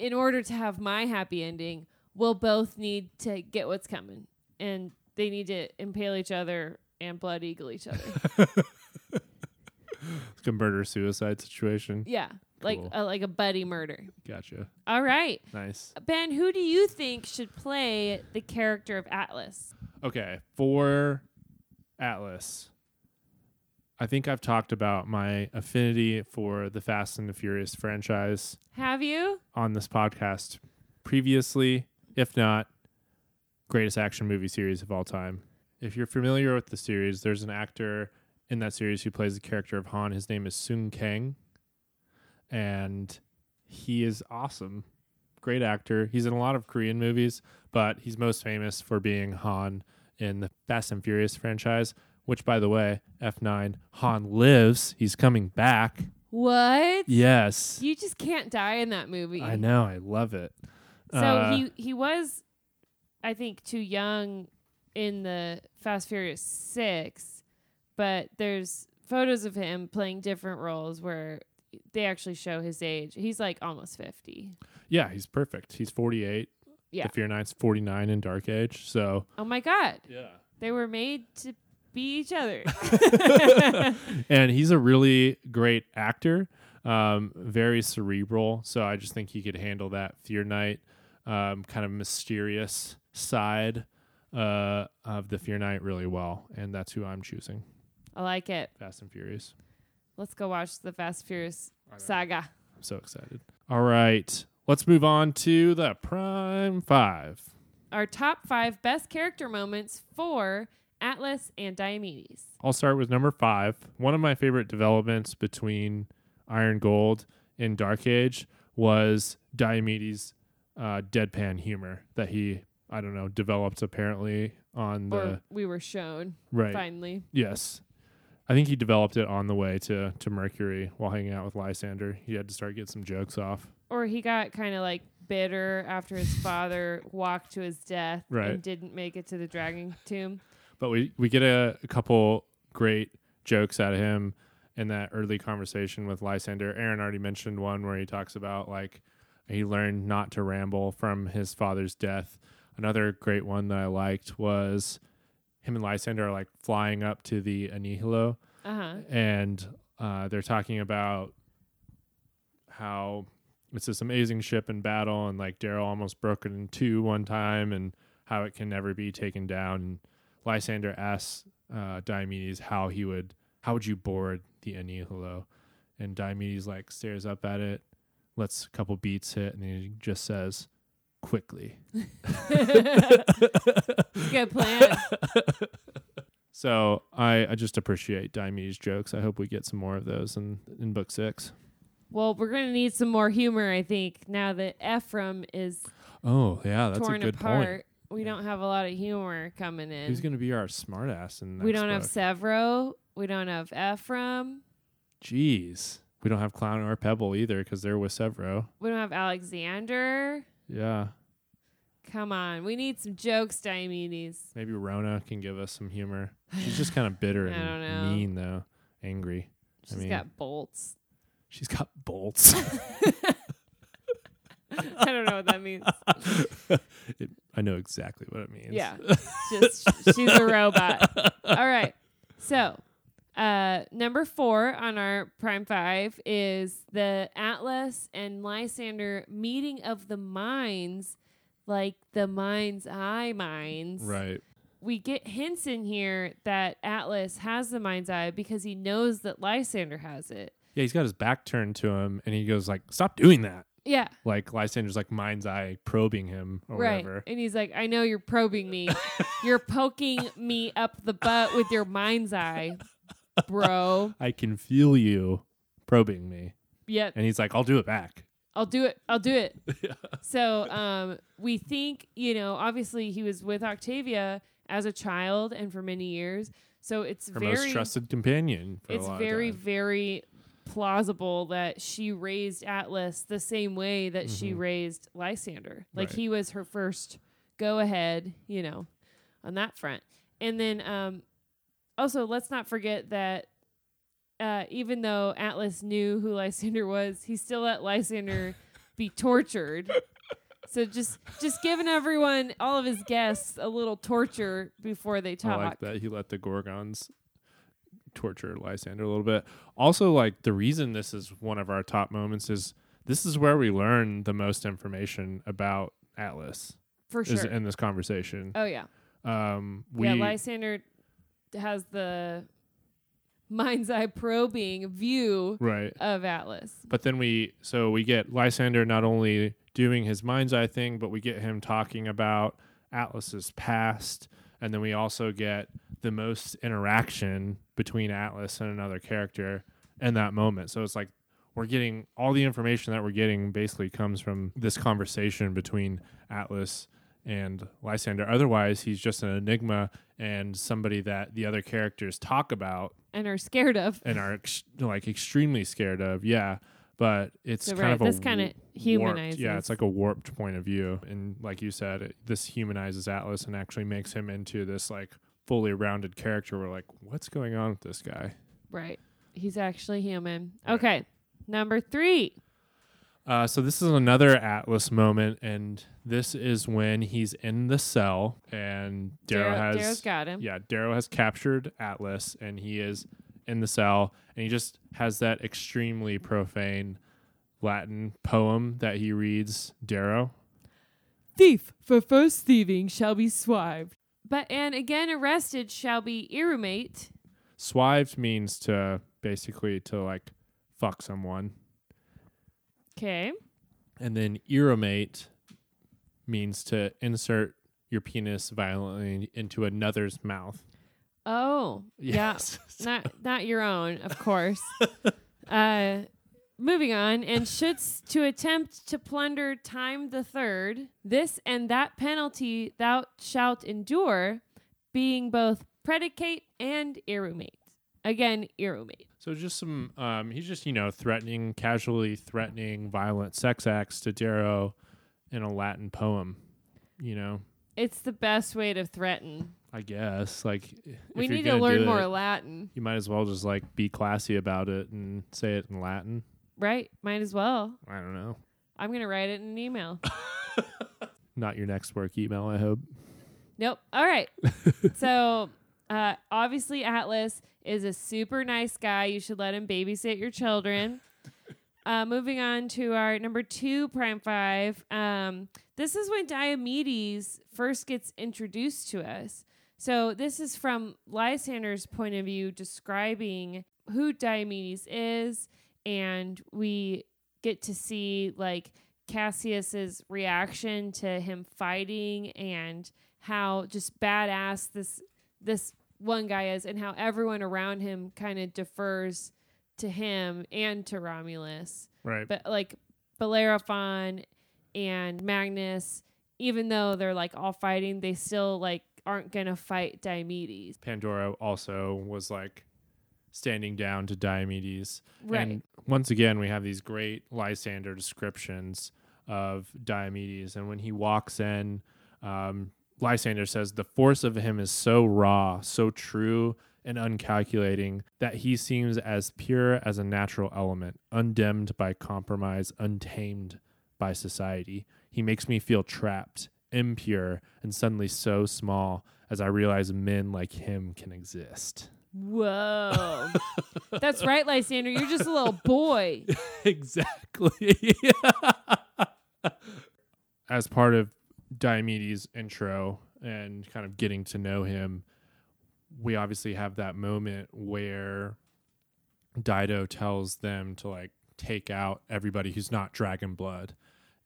in order to have my happy ending, will both need to get what's coming, and they need to impale each other and blood eagle each other. [LAUGHS]
It's like a murder suicide situation.
yeah, like
Cool.
a, like a buddy murder.
Gotcha.
All right,
Nice.
Ben, who do you think should play the character of Atlas?
Okay, for Atlas, I think I've talked about my affinity for the Fast and the Furious franchise
Have you?
on this podcast previously. If not, greatest action movie series of all time. If you're familiar with the series, there's an actor in that series who plays the character of Han. His name is Sung Kang, and he is awesome. Great actor. He's in a lot of Korean movies, but he's most famous for being Han in the Fast and Furious franchise, which, by the way, F9, Han lives. He's coming back.
What?
Yes.
You just can't die in that movie.
I know. I love it.
So
Uh,
he he was, I think, too young in the Fast Furious Six, but there's photos of him playing different roles where they actually show his age. He's like almost fifty.
Yeah, he's perfect. He's 48.
Yeah.
The Fear Knight's 49 in Dark Age. So,
Oh my God,
yeah.
they were made to be each other. [LAUGHS] [LAUGHS]
and he's a really great actor, um, very cerebral. So, I just think he could handle that Fear Knight um, kind of mysterious side uh, of the Fear Knight really well. And that's who I'm choosing
I like it.
Fast and Furious.
Let's go watch the Fast
and Furious
saga.
I'm so excited. All right. Let's move on to the Prime Five.
Our top five best character moments for Atlas and Diomedes.
I'll start with number five. One of my favorite developments between Iron Gold and Dark Age was Diomedes' uh, deadpan humor that he, I don't know, developed apparently on the
or we were shown
right.
finally.
Yes, I think he developed it on the way to to Mercury while hanging out with Lysander. He had to start getting some jokes off.
Or he got kind of like bitter after his [LAUGHS] father walked to his death
Right.
and didn't make it to the dragon tomb.
But we we get a, a couple great jokes out of him in that early conversation with Lysander. Aaron already mentioned one where he talks about like he learned not to ramble from his father's death. Another great one that I liked was him and Lysander are like flying up to the Annihilo
Uh huh.
and uh, they're talking about how it's this amazing ship in battle, and like Darrow almost broke it in two one time, and how it can never be taken down. And Lysander asks uh, Diomedes how he would, how would you board the Annihilo? And Diomedes like stares up at it, lets a couple beats hit, and he just says, "Quickly." [LAUGHS]
Good plan. [LAUGHS]
So I, I just appreciate Diomedes jokes. I hope we get some more of those in, in book six.
Well, we're gonna need some more humor, I think, now that Ephraim is
Oh yeah, that's
torn
a good
apart.
point.
We don't have a lot of humor coming in.
Who's gonna be our smartass in the
we
next
don't have
book?
Severo. We don't have Ephraim.
Jeez, we don't have Clown or Pebble either because they're with Severo.
We don't have Alexander.
Yeah,
Come on, we need some jokes, Diomedes.
maybe Rhonna can give us some humor. She's just [LAUGHS] kind of bitter
I
and mean though, angry.
She's
mean-
got bolts.
She's got bolts. [LAUGHS]
I don't know what that means. [LAUGHS]
It- I know exactly what it means.
Yeah, just she's a robot. All right, so uh, number four on our prime five is the Atlas and Lysander meeting of the minds, like the mind's eye minds.
Right.
We get hints in here that Atlas has the mind's eye because he knows that Lysander has it.
Yeah, he's got his back turned to him, and he goes like, "Stop doing that."
Yeah,
Like Lysander's like mind's eye probing him or
right.
whatever.
And he's like, I know you're probing me. [LAUGHS] you're poking me up the butt with your mind's eye, [LAUGHS] bro. [LAUGHS]
I can feel you probing me,
Yet
and he's like, "I'll do it back."
I'll do it. I'll do it. [LAUGHS] So um, we think, you know, obviously he was with Octavia as a child and for many years. So it's
Her
very,
most trusted companion. For
it's very, very plausible that she raised Atlas the same way that she
Mhm.
raised Lysander. Like
Right.
he was her first go ahead, you know, on that front. And then um, also let's not forget that uh, even though Atlas knew who Lysander was, he still let Lysander be [LAUGHS] tortured. So just just giving everyone, all of his guests, a little torture before they talk.
I like that he let the Gorgons torture Lysander a little bit. Also, like the reason this is one of our top moments is this is where we learn the most information about Atlas.
For
Is
sure.
in this conversation.
oh yeah.
Um, we
yeah, Lysander has the mind's eye probing view
right.
of Atlas.
But then we so we get Lysander not only doing his mind's eye thing, but we get him talking about Atlas's past, and then we also get the most interaction between Atlas and another character in that moment. So it's like we're getting all the information that we're getting basically comes from this conversation between Atlas and Lysander. Otherwise, he's just an enigma and somebody that the other characters talk about
And are scared of.
and are ex- like extremely scared of. Yeah, but it's
So,
kind
right,
of
this kinda
warped-
humanizes.
Yeah, it's like a warped point of view, and like you said, it, this humanizes Atlas and actually makes him into this like fully rounded character. We're like, what's going on with this guy?
Right. He's actually human.
Right.
Okay. Number three.
Uh, so this is another Atlas moment, and this is when he's in the cell, and Darrow
Darrow-
has
Darrow's got him.
yeah, Darrow has captured Atlas, and he is in the cell, and he just has that extremely profane Latin poem that he reads Darrow.
Thief for first thieving shall be swived. But and again arrested shall be irrumate.
Swived means to basically to like fuck someone,
Okay.
and then irrumate means to insert your penis violently into another's mouth.
Oh.
Yes.
Yeah. [LAUGHS] not not your own, of course. [LAUGHS] uh moving on and shouldst to attempt to plunder time the third this and that penalty thou shalt endure being both pedicate and irrumate again irrumate
So just some, um, he's just you know threatening, casually threatening violent sex acts to Darrow in a Latin poem. You know,
it's the best way to threaten
I guess like
we need to learn more
it,
latin
you might as well just like be classy about it and say it in Latin.
right might as well
I don't know.
i'm gonna write it in an email [LAUGHS] [LAUGHS]
Not your next work email, I hope.
Nope. All right. [LAUGHS] so uh, obviously Atlas is a super nice guy. You should let him babysit your children. [LAUGHS] Uh, moving on to our number two prime five. Um, this is when Diomedes first gets introduced to us. So this is from Lysander's point of view, describing who Diomedes is, and we get to see like Cassius's reaction to him fighting and how just badass this this one guy is and how everyone around him kind of defers to him and to Romulus.
Right.
But like Bellerophon and Magnus, even though they're like all fighting, they still like aren't gonna fight Diomedes.
Pandora also was like standing down to Diomedes.
Right.
And once again, we have these great Lysander descriptions of Diomedes. And when he walks in, um, Lysander says, The force of him is so raw, so true and uncalculating that he seems as pure as a natural element, undimmed by compromise, untamed by society. He makes me feel trapped, impure, and suddenly so small as I realize men like him can exist.
Whoa. [LAUGHS] That's right, Lysander. You're just a little boy. [LAUGHS]
exactly. [LAUGHS] As part of Diomedes' intro and kind of getting to know him, we obviously have that moment where Dido tells them to like take out everybody who's not dragon blood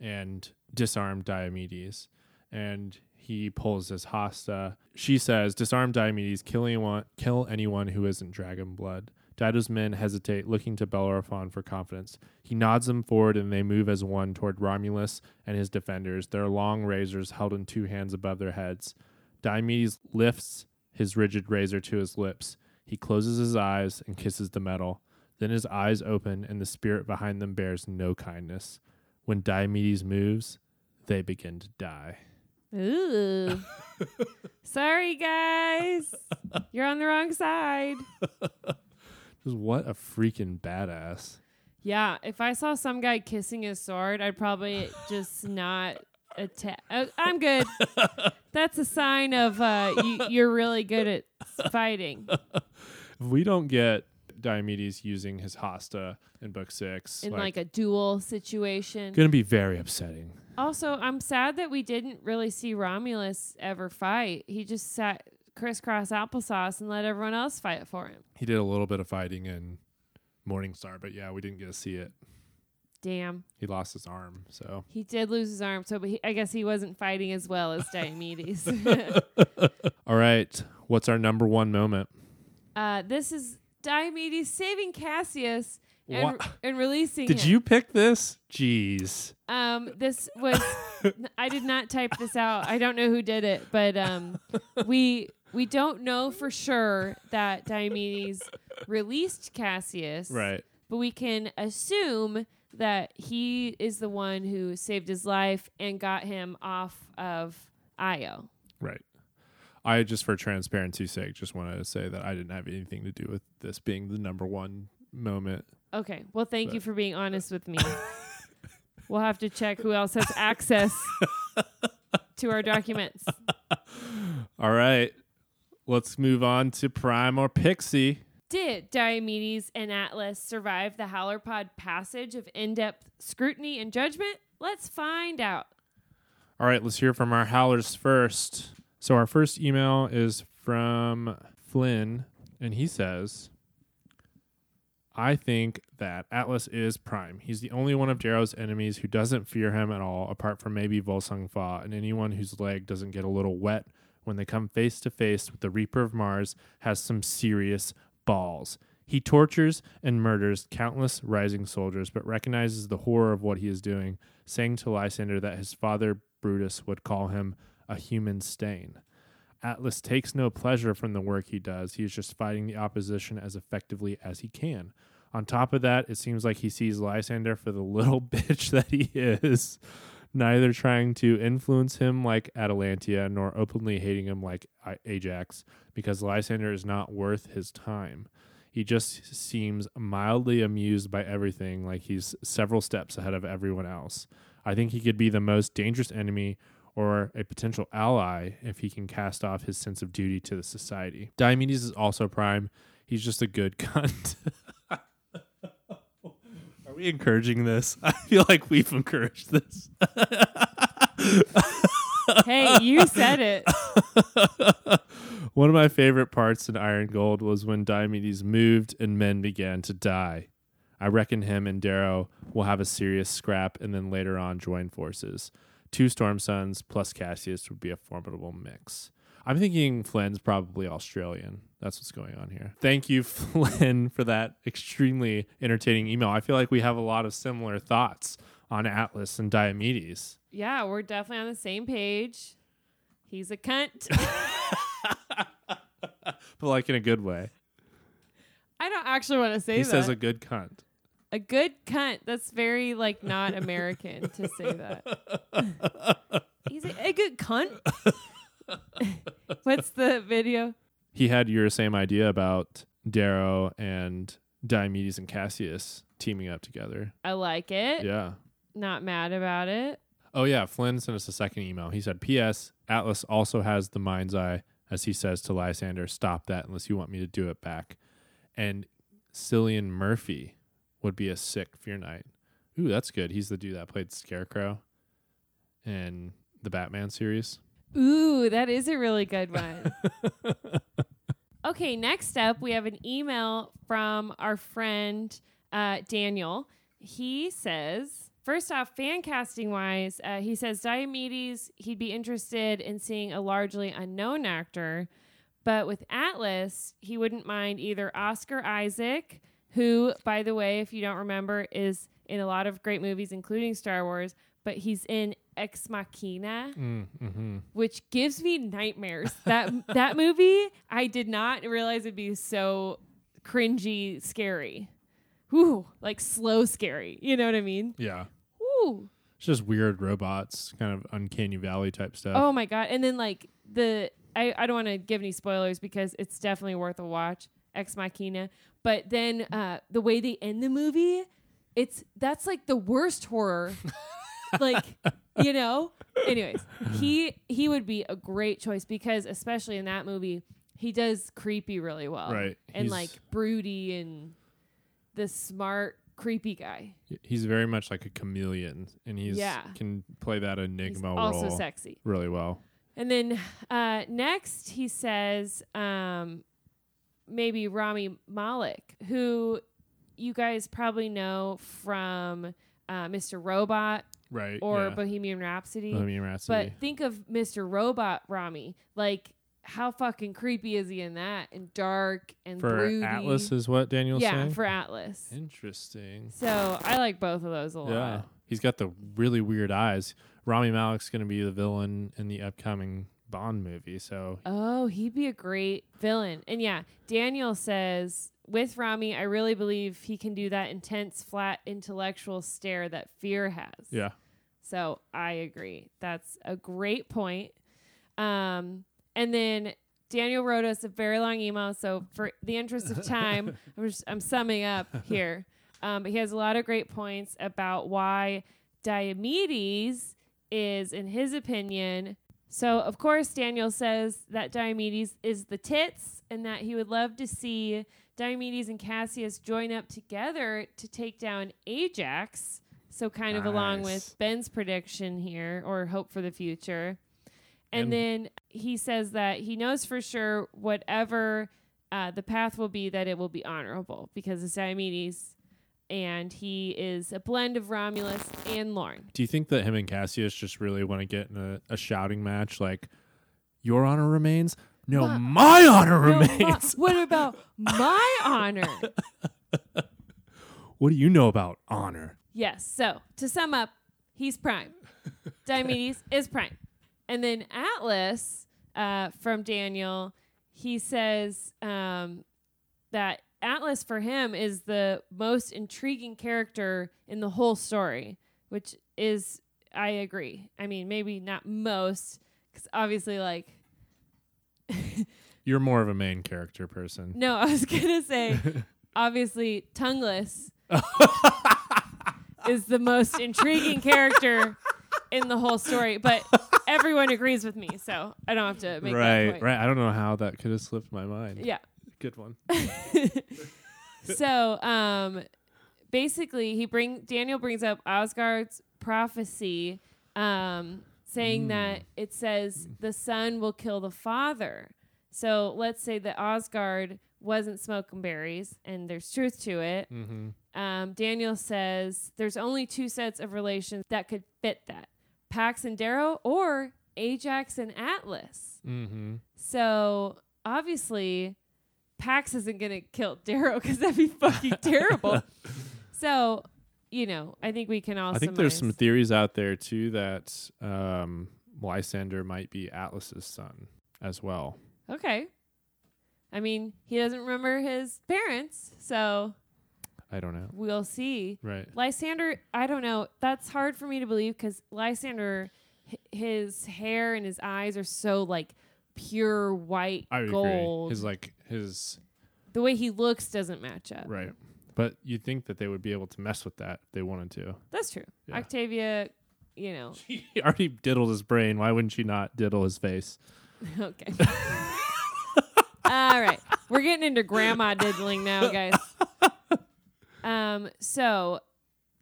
and disarm Diomedes. And he pulls his hasta. She says, "Disarm Diomedes, kill anyone, kill anyone who isn't dragon blood." Dido's men hesitate, looking to Bellerophon for confidence. He nods them forward, and they move as one toward Romulus and his defenders, their long razors held in two hands above their heads. Diomedes lifts his rigid razor to his lips. He closes his eyes and kisses the metal. Then his eyes open, and the spirit behind them bears no kindness. When Diomedes moves, they begin to die.
Ooh. [LAUGHS] Sorry, guys. You're on the wrong side. [LAUGHS]
Just what a freaking badass.
Yeah, if I saw some guy kissing his sword, I'd probably just [LAUGHS] not attack. Uh, I'm good. [LAUGHS] That's a sign of uh, you, you're really good at fighting.
If we don't get Diomedes using his hasta in book six,
in like, a duel situation.
gonna be very upsetting.
Also, I'm sad that we didn't really see Romulus ever fight. He just sat crisscross applesauce and let everyone else fight for him.
He did a little bit of fighting in Morningstar, but yeah, we didn't get to see it.
Damn.
He lost his arm, so
He did lose his arm, so but he, I guess he wasn't fighting as well as Diomedes. [LAUGHS] [LAUGHS]
all right. What's our number one moment?
uh, this is Diomedes saving Cassius and,
What? [LAUGHS]
and releasing
Did
him.
you pick this? Jeez.
Um, this was I did not type this out. I don't know who did it, but um, we we don't know for sure that Diomedes released Cassius,
Right.
But we can assume that he is the one who saved his life and got him off of Io.
Right. I just, for transparency's sake, just wanted to say that I didn't have anything to do with this being the number one moment.
Okay. Well, thank you for being honest with me. [LAUGHS] we'll have to check who else has access [LAUGHS] to our documents.
All right. Let's move on to Prime or Pixie.
Did Diomedes and Atlas survive the Howlerpod passage of in depth scrutiny and judgment? Let's find out.
All right, let's hear from our howlers first. So our first email is from Flynn, and he says, I think that Atlas is prime. He's the only one of Darrow's enemies who doesn't fear him at all, apart from maybe Volsung Fa, and anyone whose leg doesn't get a little wet when they come face to face with the Reaper of Mars has some serious balls. He tortures and murders countless rising soldiers, but recognizes the horror of what he is doing, saying to Lysander that his father Brutus would call him a human stain. Atlas takes no pleasure from the work he does. He is just fighting the opposition as effectively as he can. On top of that, it seems like he sees Lysander for the [LAUGHS] little bitch that he is, neither trying to influence him like Atalantia nor openly hating him like Ajax, because Lysander is not worth his time. He just seems mildly amused by everything, like he's several steps ahead of everyone else. I think he could be the most dangerous enemy or a potential ally if he can cast off his sense of duty to the society. Diomedes is also prime. He's just a good [LAUGHS] cunt. Are we we encouraging this? [LAUGHS] I feel like we've encouraged this.
hey, you said it. [LAUGHS]
One of my favorite parts in Iron Gold was when Diomedes moved and men began to die. I reckon him and Darrow will have a serious scrap and then later on join forces. Two Storm Sons plus Cassius would be a formidable mix. I'm thinking Flynn's probably Australian. That's what's going on here. Thank you, [LAUGHS] Flynn, for that extremely entertaining email. I feel like we have a lot of similar thoughts on Atlas and Diomedes.
Yeah, we're definitely on the same page. He's a cunt. [LAUGHS] [LAUGHS]
but like in a good way.
I don't actually want to say
He
that.
says a good cunt.
a good cunt. That's very like not American to say that. He's a, a good cunt. What's the video?
He had your same idea about Darrow and Diomedes and Cassius teaming up together.
I like it.
Yeah.
Not mad about it.
Oh yeah, Flynn sent us a second email. He said, "P.S. Atlas also has the mind's eye, as he says to Lysander, stop that unless you want me to do it back." And Cillian Murphy would be a sick Fear Knight. Ooh, that's good. He's the dude that played Scarecrow in the Batman series.
Ooh, that is a really good one. [LAUGHS] okay, next up, we have an email from our friend uh, Daniel. He says, first off, fan casting wise, uh, he says Diomedes, he'd be interested in seeing a largely unknown actor, but with Atlas, he wouldn't mind either Oscar Isaac, who, by the way, if you don't remember, is in a lot of great movies, including Star Wars, but he's in Ex Machina
Mm, mm-hmm.
which gives me nightmares. That [LAUGHS] that movie, I did not realize it'd be so cringy, scary. Ooh, like slow scary. You know what I mean?
Yeah,
Ooh.
it's just weird robots, kind of uncanny valley type stuff.
Oh my god. And then like the I, I don't want to give any spoilers because it's definitely worth a watch. Ex Machina. But then uh the way they end the movie, it's that's like the worst horror. [LAUGHS] like you know anyways he he would be a great choice because especially in that movie he does creepy really well
Right.
and
He's-
like broody and the smart creepy guy
He's very much like a chameleon, and he's
Yeah.
can play that
he's
enigma
also
role
sexy
really well.
and then uh next he says um maybe rami malek who you guys probably know from uh, mr robot
Right.
or
yeah.
bohemian rhapsody
Bohemian Rhapsody.
But think of Mr. Robot Rami. Like, how fucking creepy is he in that? And dark and
for
broody.
Atlas is what Daniel's
yeah,
saying.
for Atlas.
Interesting.
So I like both of those a lot.
Yeah, he's got the really weird eyes. Rami Malek's going to be the villain in the upcoming Bond movie. So
Oh, he'd be a great villain. And yeah, Daniel says with Rami, I really believe he can do that intense, flat, intellectual stare that fear has.
yeah,
So I agree. That's a great point. Um, and then Daniel wrote us a very long email. So for the interest of time, [LAUGHS] I'm just I'm summing up here. Um, but he has a lot of great points about why Diomedes is, in his opinion. So of course Daniel says that Diomedes is the tits, and that he would love to see Diomedes and Cassius join up together to take down Ajax. So kind of along with Ben's prediction here, or hope for the future. And,
And-
then he says that he knows for sure whatever uh, the path will be, that it will be honorable because it's Diomedes, and he is a blend of Romulus and Lorn.
do you think that him and Cassius just really want to get in a, a shouting match? Like, your honor remains. No, my honor
No, ma-
remains. [LAUGHS]
what about my honor? [LAUGHS]
what do you know about honor?
Yes. So to sum up, he's prime. [LAUGHS] Diomedes is prime. And then Atlas uh, from Daniel, he says um, that Atlas for him is the most intriguing character in the whole story, which is, I agree. I mean, maybe not most, because obviously, like, [LAUGHS]
You're more of a main character person.
no, I was going to say, [LAUGHS] obviously, tongueless is the most intriguing character in the whole story, but everyone agrees with me, so I don't have to make that
right,
point.
right. I don't know how that could have slipped my mind.
Yeah.
Good one. [LAUGHS]
So, um, basically he bring Daniel brings up Asgard's prophecy, um, saying that it says the son will kill the father. So let's say that Asgard wasn't smoking berries, and there's truth to it.
Mm-hmm.
Um, Daniel says there's only two sets of relations that could fit that: Pax and Darrow, or Ajax and Atlas.
Mm-hmm.
So obviously, Pax isn't gonna kill [LAUGHS] Darrow because that'd be fucking terrible. [LAUGHS] So, you know, I think we can also.
I think there's some theories out there too that um, Lysander might be Atlas's son as well.
okay. I mean, he doesn't remember his parents, so
I don't know.
we'll see.
Right.
Lysander, I don't know. That's hard for me to believe because Lysander, h- his hair and his eyes are so like pure white
I would
gold.
agree. His like his
the way he looks doesn't match up.
right. But you'd think that they would be able to mess with that if they wanted to.
That's true.
Yeah.
Octavia, you know, [LAUGHS]
He already diddled his brain. Why wouldn't she not diddle his face? [LAUGHS]
okay. [LAUGHS] All right. We're getting into grandma diddling now, guys. Um, so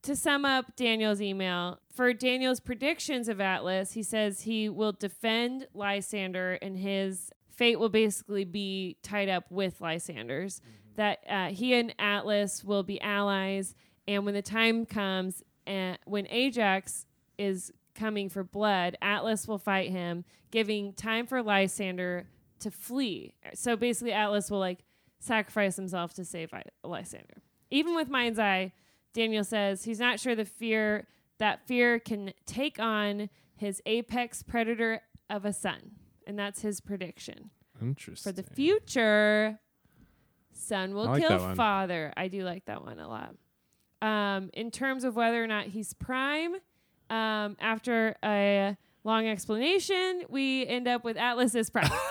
to sum up Daniel's email, for Daniel's predictions of Atlas, he says he will defend Lysander and his fate will basically be tied up with Lysander's. That uh, he and Atlas will be allies, and when the time comes, and when Ajax is coming for blood, Atlas will fight him, giving time for Lysander to flee. So basically, Atlas will like sacrifice himself to save I- Lysander. Even with Mind's Eye, Daniel says he's not sure the fear that fear can take on his apex predator of a son, and that's his prediction
Interesting.
for the future. Son will
I like
kill
one.
father. I do like that one a lot. Um, in terms of whether or not he's prime, um, after a long explanation, we end up with Atlas is prime. [LAUGHS]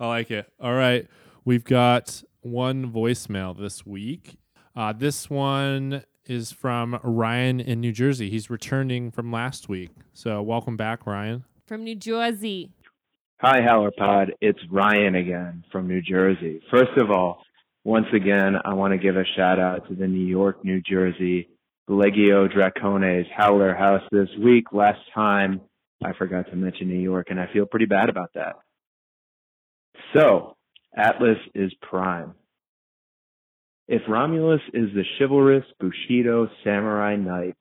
I like it. All right. We've got one voicemail this week. Uh, this one is from Ryan in New Jersey. He's returning from last week. So, welcome back, Ryan.
from New Jersey.
Hi, Howler Pod. It's Ryan again from New Jersey. First of all, once again, I want to give a shout out to the New York, New Jersey Legio Dracones Howler House this week. Last time I forgot to mention New York and I feel pretty bad about that. So, Atlas is prime. If Romulus is the chivalrous Bushido samurai knight,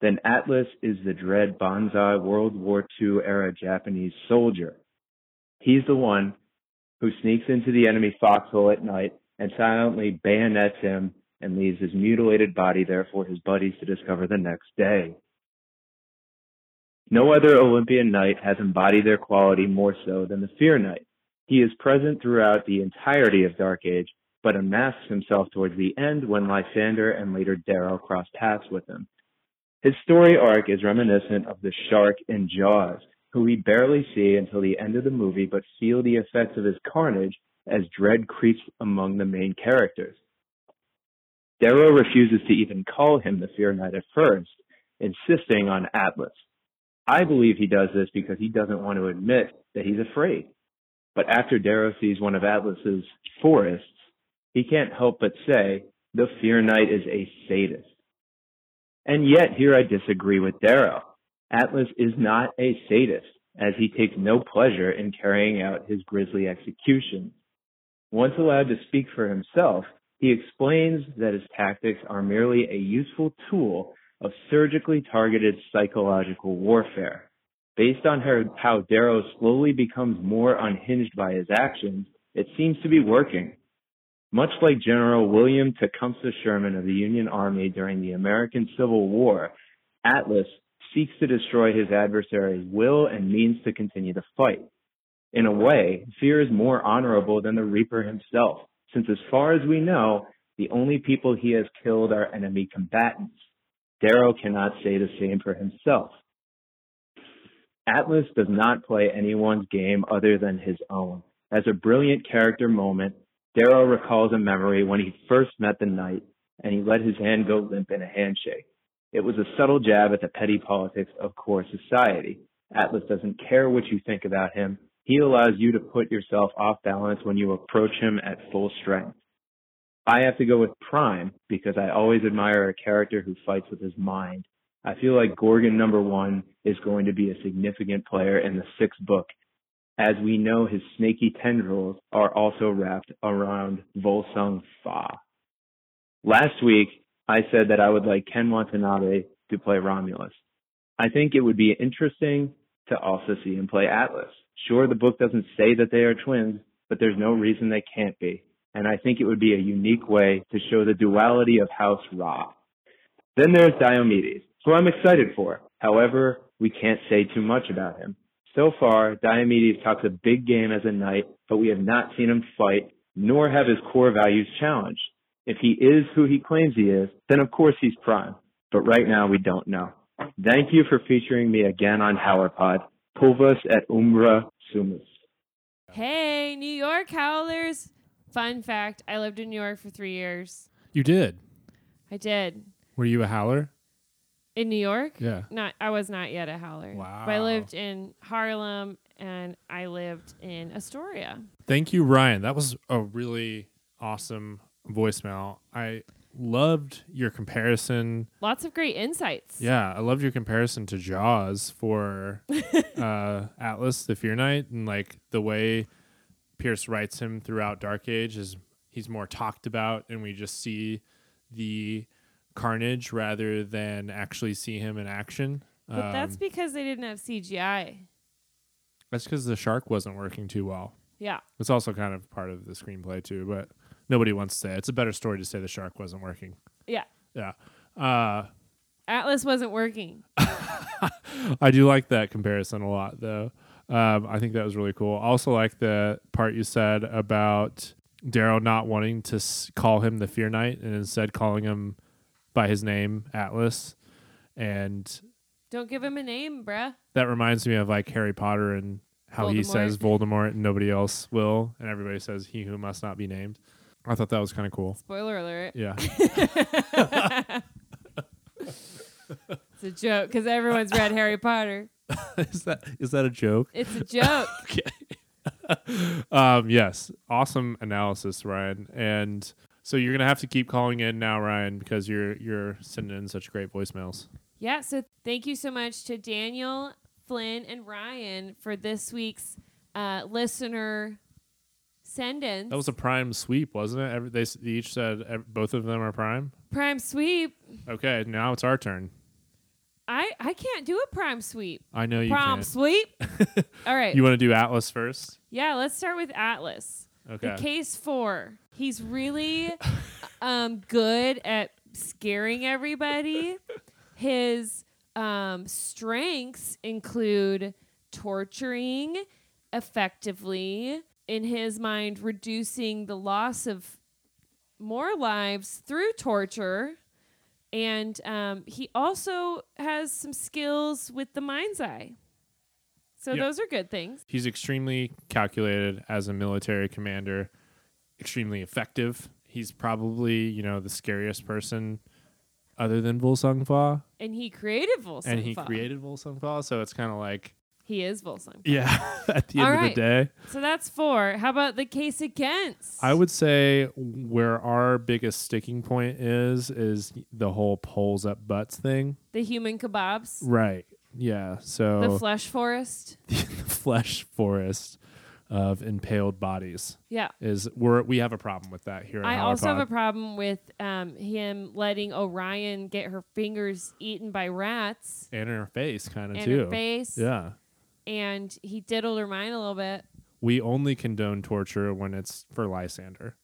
then Atlas is the dread Banzai World War II era Japanese soldier. He's the one who sneaks into the enemy foxhole at night and silently bayonets him and leaves his mutilated body there for his buddies to discover the next day. No other Olympian knight has embodied their quality more so than the Fear Knight. He is present throughout the entirety of Dark Age, but unmasks himself towards the end when Lysander and later Darrow cross paths with him. His story arc is reminiscent of the shark in Jaws, who we barely see until the end of the movie but feel the effects of his carnage as dread creeps among the main characters. Darrow refuses to even call him the Fear Knight at first, insisting on Atlas. I believe he does this because he doesn't want to admit that he's afraid. But after Darrow sees one of Atlas's forests, he can't help but say the Fear Knight is a sadist. And yet here I disagree with Darrow. Atlas is not a sadist, as he takes no pleasure in carrying out his grisly executions. Once allowed to speak for himself, he explains that his tactics are merely a useful tool of surgically targeted psychological warfare. Based on her, how Darrow slowly becomes more unhinged by his actions, it seems to be working. Much like General William Tecumseh Sherman of the Union Army during the American Civil War, Atlas seeks to destroy his adversary's will and means to continue the fight. In a way, fear is more honorable than the Reaper himself, since as far as we know, the only people he has killed are enemy combatants. Darrow cannot say the same for himself. Atlas does not play anyone's game other than his own. As a brilliant character moment, Darrow recalls a memory when he first met the knight and he let his hand go limp in a handshake. It was a subtle jab at the petty politics of core society. Atlas doesn't care what you think about him. He allows you to put yourself off balance when you approach him at full strength. I have to go with Prime because I always admire a character who fights with his mind. I feel like Gorgon number one is going to be a significant player in the sixth book. As we know, his snaky tendrils are also wrapped around Volsung Fa. Last week, I said that I would like Ken Watanabe to play Romulus. I think it would be interesting to also see him play Atlas. Sure, the book doesn't say that they are twins, but there's no reason they can't be. And I think it would be a unique way to show the duality of House Raa. Then there's Diomedes, who I'm excited for. However, we can't say too much about him. So far, Diomedes talks a big game as a knight, but we have not seen him fight, nor have his core values challenged. If he is who he claims he is, then of course he's prime. But right now we don't know. Thank you for featuring me again on HowlerPod. Pulvis et umbra sumus.
Hey, New York Howlers. Fun fact I lived in New York for three years.
You did.
I did.
Were you a howler?
In New York?
Yeah.
Not I was not yet a howler. But I lived in Harlem and I lived in Astoria.
Thank you, Ryan. That was a really awesome voicemail. I loved your comparison.
Lots of great insights.
Yeah, I loved your comparison to Jaws for [LAUGHS] uh, Atlas, the Fear Knight, and like the way Pierce writes him throughout Dark Age is he's more talked about, and we just see the carnage rather than actually see him in action.
But that's
Um,
because they didn't have CGI.
that's because the shark wasn't working too well.
Yeah.
It's also kind of part of the screenplay too, but nobody wants to say it. it's a better story to say the shark wasn't working.
Yeah.
Yeah. Uh,
Atlas wasn't working. [LAUGHS]
I do like that comparison a lot, though. Um, I think that was really cool. I also like the part you said about Darrow not wanting to s- call him the Fear Knight and instead calling him by his name, Atlas. And
Don't give him a name, bruh.
that reminds me of like Harry Potter and how he says Voldemort and nobody else will, and everybody says he who must not be named. I thought that was kind of cool.
Spoiler alert.
Yeah. [LAUGHS] [LAUGHS]
It's a joke because everyone's read Harry Potter. [LAUGHS]
is that is that a joke?
It's a joke.
okay. um, yes, awesome analysis, Ryan. And so you're gonna have to keep calling in now, Ryan, because you're you're sending in such great voicemails.
Yeah, so thank you so much to Daniel, Flynn, and Ryan for this week's uh, listener send-ins.
That was a prime sweep, wasn't it? Every, they, they each said ev- both of them are prime.
prime sweep.
Okay, now it's our turn.
I I can't do a prime sweep.
I know you
Prom
can.
sweep. [LAUGHS] All right.
You want to do Atlas first?
yeah, let's start with Atlas.
Okay.
The case four. He's really um, good at scaring everybody. His um, strengths include torturing effectively, in his mind, reducing the loss of more lives through torture. And um, he also has some skills with the mind's eye. So
Yeah.
those are good things.
He's extremely calculated as a military commander, extremely effective. He's probably, you know, the scariest person other than Volsung Fa.
And he created Volsung
and he created Volsung Fa, so it's kind of like
He is Volsung.
yeah, [LAUGHS] at the end of
right.
the day.
So that's four. How about the case against?
I would say where our biggest sticking point is is the whole poles up butts thing.
the human kebabs,
Right. Yeah. So
the flesh forest. [LAUGHS]
the flesh forest of impaled bodies
Yeah.
is we're we have a problem with that here.
I also have a problem with um, him letting Orion get her fingers eaten by rats
and in her face, kind of
and
too.
her face.
Yeah.
And he diddled her mind a little bit.
We only condone torture when it's for Lysander.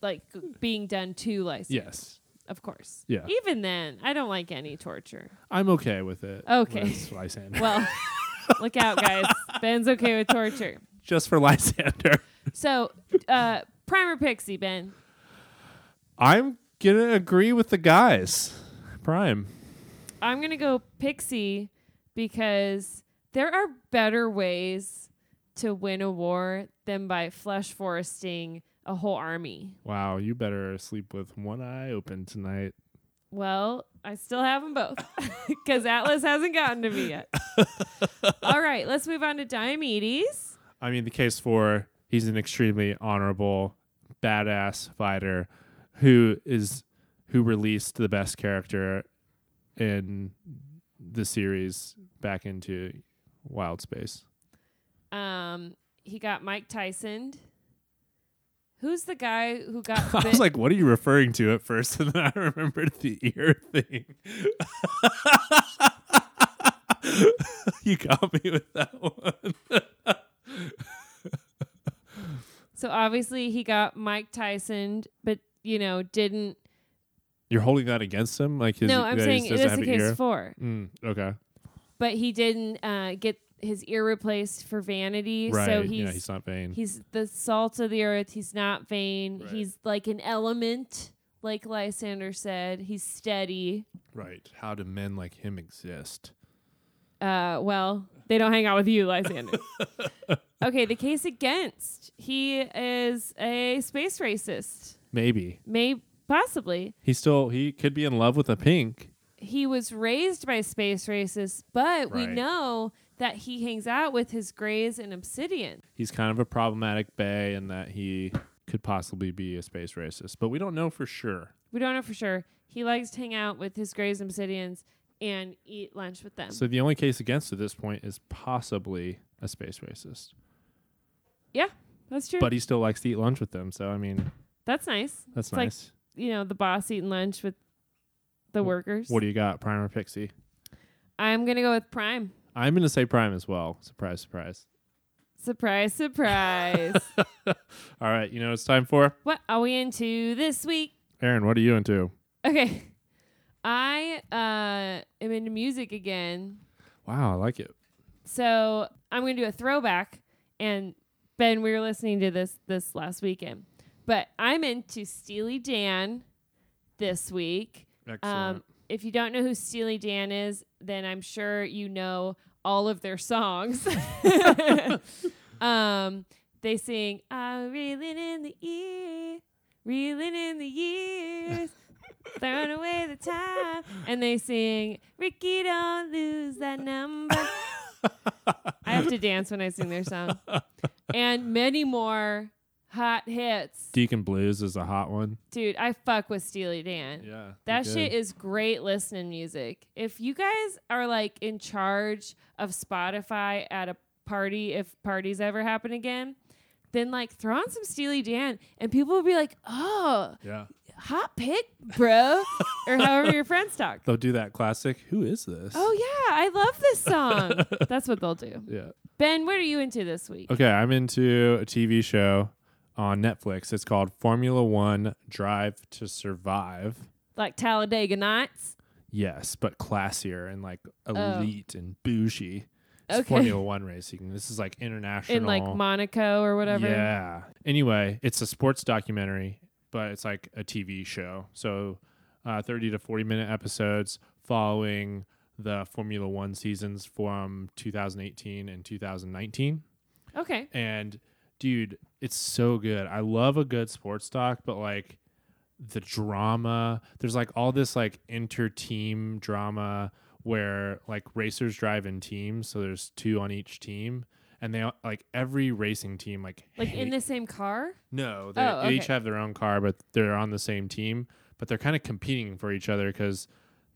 Like being done to Lysander.
Yes.
Of course.
Yeah.
Even then, I don't like any torture.
I'm okay with it.
Okay.
when it's Lysander.
Well, [LAUGHS] look out, guys. Ben's okay with torture.
Just for Lysander.
So, uh, Primer Pixie, Ben.
I'm gonna agree with the guys. Prime.
I'm going to go Pixie because there are better ways to win a war than by flesh foresting a whole army.
Wow, you better sleep with one eye open tonight.
Well, I still have them both [LAUGHS] because Atlas hasn't gotten to me yet. [LAUGHS] All right, let's move on to Diomedes.
I mean, the case for he's an extremely honorable badass fighter who is who released the best character in the series back into wild space.
Um, he got Mike Tyson. Who's the guy who [LAUGHS] got?
I
bit-
was like, what are you referring to at first? [LAUGHS] And then I remembered the ear thing. [LAUGHS] you got me with that one.
so obviously he got Mike Tyson, but you know didn't.
You're holding that against him? Like his
no, I'm saying it is the case
ear?
four,
Mm, okay.
But he didn't uh, get his ear replaced for vanity.
Right.
So he's
yeah, he's not vain.
He's the salt of the earth. He's not vain.
Right.
He's like an element, like Lysander said. He's steady.
right. How do men like him exist?
Uh, well, they don't hang out with you, Lysander. [LAUGHS] okay, the case against. He is a space racist.
Maybe.
May possibly.
He still he could be in love with a pink.
He was raised by space racists, but we
Right.
know that he hangs out with his grays and obsidian.
He's kind of a problematic bay in that he could possibly be a space racist, but we don't know for sure.
We don't know for sure. He likes to hang out with his grays and obsidians and eat lunch with them.
So the only case against at this point is possibly a space racist.
Yeah, that's true.
But he still likes to eat lunch with them, so I mean
That's nice.
that's
It's like-
nice.
You know, the boss eating lunch with the workers.
what do you got, Prime or Pixie?
I'm gonna go with Prime.
I'm gonna say Prime as well. Surprise, surprise.
Surprise, surprise. [LAUGHS]
All right, you know what it's time for?
what are we into this week?
Aaron, what are you into?
Okay. I uh am into music again.
Wow, I like it.
So I'm gonna do a throwback and Ben, we were listening to this this last weekend. But I'm into Steely Dan this week.
Excellent.
Um, if you don't know who Steely Dan is, then I'm sure you know all of their songs. [LAUGHS] [LAUGHS] um, they sing "I'm reeling in the year, reeling in the years, throwing away the time," and they sing "Ricky, don't lose that number." [LAUGHS] I have to dance when I sing their song, and many more hot hits.
Deacon Blues is a hot one.
Dude, I fuck with Steely Dan.
Yeah.
That shit is great listening music. If you guys are like in charge of Spotify at a party, if parties ever happen again, then like throw on some Steely Dan and people will be like, oh,
Yeah.
hot pick, bro. [LAUGHS] or however your friends talk.
They'll do that classic. Who is this?
Oh, yeah, I love this song. [LAUGHS] That's what they'll do.
Yeah.
Ben, what are you into this week?
Okay, I'm into a TV show on Netflix. It's called Formula One Drive to Survive.
Like Talladega Nights?
Yes, but classier and like elite and bougie. It's
Oh. Okay.
Formula [LAUGHS] One racing. This is like international.
In like Monaco or whatever?
Yeah. Anyway, it's a sports documentary, but it's like a TV show. So, uh, 30 to 40 minute episodes following the Formula One seasons from 2018 and 2019.
Okay.
And dude, it's so good. I love a good sports doc, but like the drama, there's like all this like inter-team drama where like racers drive in teams, so there's two on each team, and they like every racing team like
Like in the same car?
no, they,
Oh,
they each have their own car, but they're on the same team. But they're kind of competing for each other because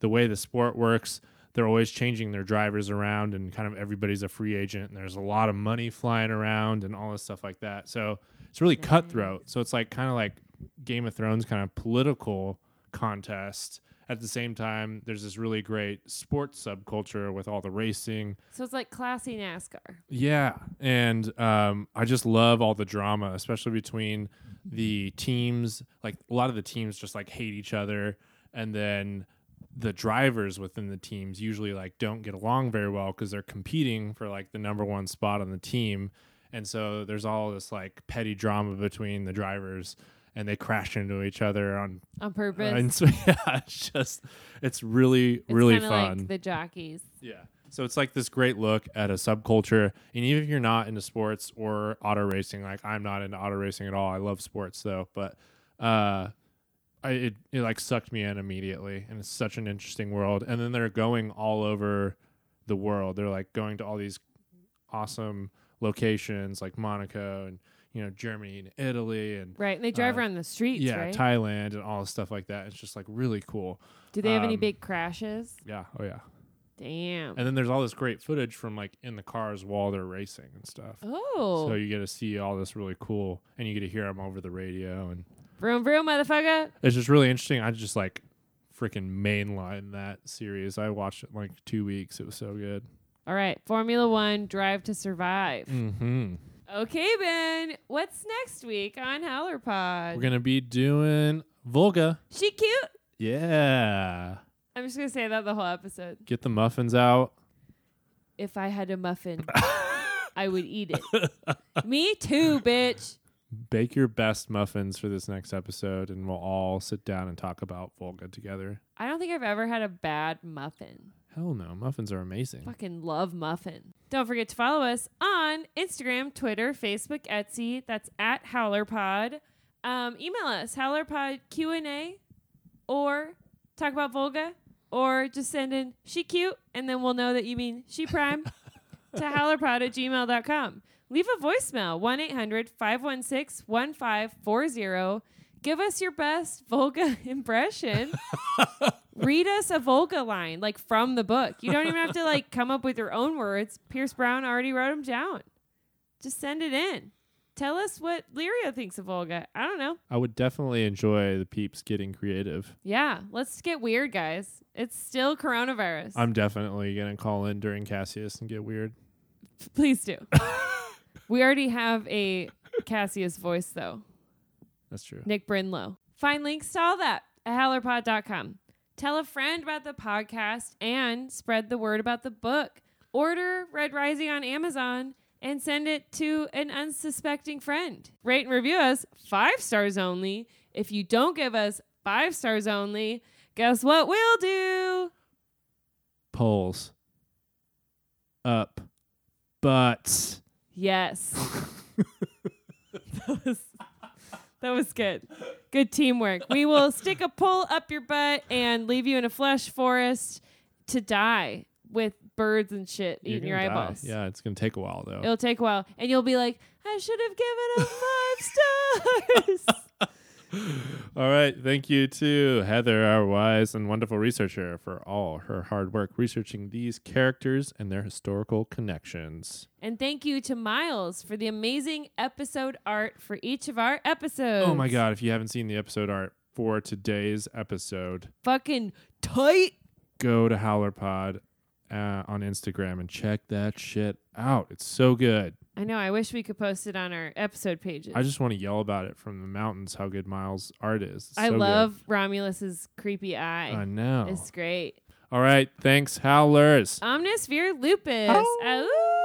the way the sport works, they're always changing their drivers around, and kind of everybody's a free agent. And there's a lot of money flying around and all this stuff like that. So it's really cutthroat. So it's like kind of like Game of Thrones kind of political contest. At the same time, there's this really great sports subculture with all the racing
So it's like classy NASCAR.
yeah, and um, I just love all the drama, especially between the teams. Like a lot of the teams just like hate each other, and then the drivers within the teams usually like don't get along very well because they're competing for like the number one spot on the team, and so there's all this like petty drama between the drivers, and they crash into each other on.
On purpose.
and so [LAUGHS] yeah, it's just it's really
It's
really fun.
Like the jockeys.
Yeah. So it's like this great look at a subculture. And even if you're not into sports or auto racing, like I'm not into auto racing at all. I love sports though, but uh I it, it like sucked me in immediately and it's such an interesting world. And then they're going all over the world. They're like going to all these awesome locations like Monaco and you know Germany and Italy and
Right. And they drive
Uh,
around the streets,
yeah
right?
Thailand and all this stuff like that. It's just like really cool.
Do they have any
um,
big crashes?
Yeah. Oh yeah.
Damn.
And then there's all this great footage from like in the cars while they're racing and stuff.
oh.
So you get to see all this really cool, and you get to hear them over the radio, and
vroom vroom, motherfucker.
it's just really interesting. I just like freaking mainline that series. I watched it in like two weeks. It was so good.
All right. Formula One, Drive to Survive.
Mm-hmm.
Okay, Ben. What's next week on Howler Pod?
We're gonna be doing Volga.
she cute?
Yeah.
I'm just gonna say that the whole episode.
Get the muffins out.
If I had a muffin, [LAUGHS] I would eat it. Me too, bitch.
Bake your best muffins for this next episode, and we'll all sit down and talk about Volga together.
I don't think I've ever had a bad muffin.
Hell no, muffins are amazing.
Fucking love muffin. Don't forget to follow us on Instagram, Twitter, Facebook, Etsy. That's at HowlerPod. Um, email us HowlerPodQ&A or talk about Volga or just send in she cute and then we'll know that you mean she prime [LAUGHS] to howlerpod at gmail.com. Leave a voicemail 1-800-516-1540. Give us your best Volga [LAUGHS] impression. [LAUGHS] Read us a Volga line, like from the book. You don't even have to like come up with your own words. Pierce Brown already wrote them down. Just send it in. Tell us what Lyria thinks of Volga. I don't know.
I would definitely enjoy the peeps getting creative.
Yeah, let's get weird, guys. It's still coronavirus.
I'm definitely gonna call in during Cassius and get weird.
Please do. [LAUGHS] we already have a Cassius voice, though.
That's true.
Nick Brinlow. Find links to all that at howlerpod.com. Tell a friend about the podcast and spread the word about the book. Order Red Rising on Amazon and send it to an unsuspecting friend. Rate and review us five stars only. If you don't give us five stars only, guess what we'll do?
Poles Up. Butts.
Yes. [LAUGHS] that was that was good. Good teamwork. We will stick a pole up your butt and leave you in a flesh forest to die with birds and shit
You're
eating your
die.
eyeballs.
Yeah, it's gonna take a while though.
It'll take a while. And you'll be like, I should have given him [LAUGHS] five stars. [LAUGHS] [LAUGHS]
All right. Thank you to Heather, our wise and wonderful researcher, for all her hard work researching these characters and their historical connections.
and thank you to Miles for the amazing episode art for each of our episodes.
Oh my God. If you haven't seen the episode art for today's episode,
Fucking tight.
go to HowlerPod uh, on Instagram and check that shit out. It's so good.
I know. I wish we could post it on our episode pages.
I just want to yell about it from the mountains how good Miles' art is. It's
I
so good.
love Romulus's creepy eye.
I know.
It's great.
All right. Thanks, Howlers.
Omnis vir lupus.
Oh.
Ow.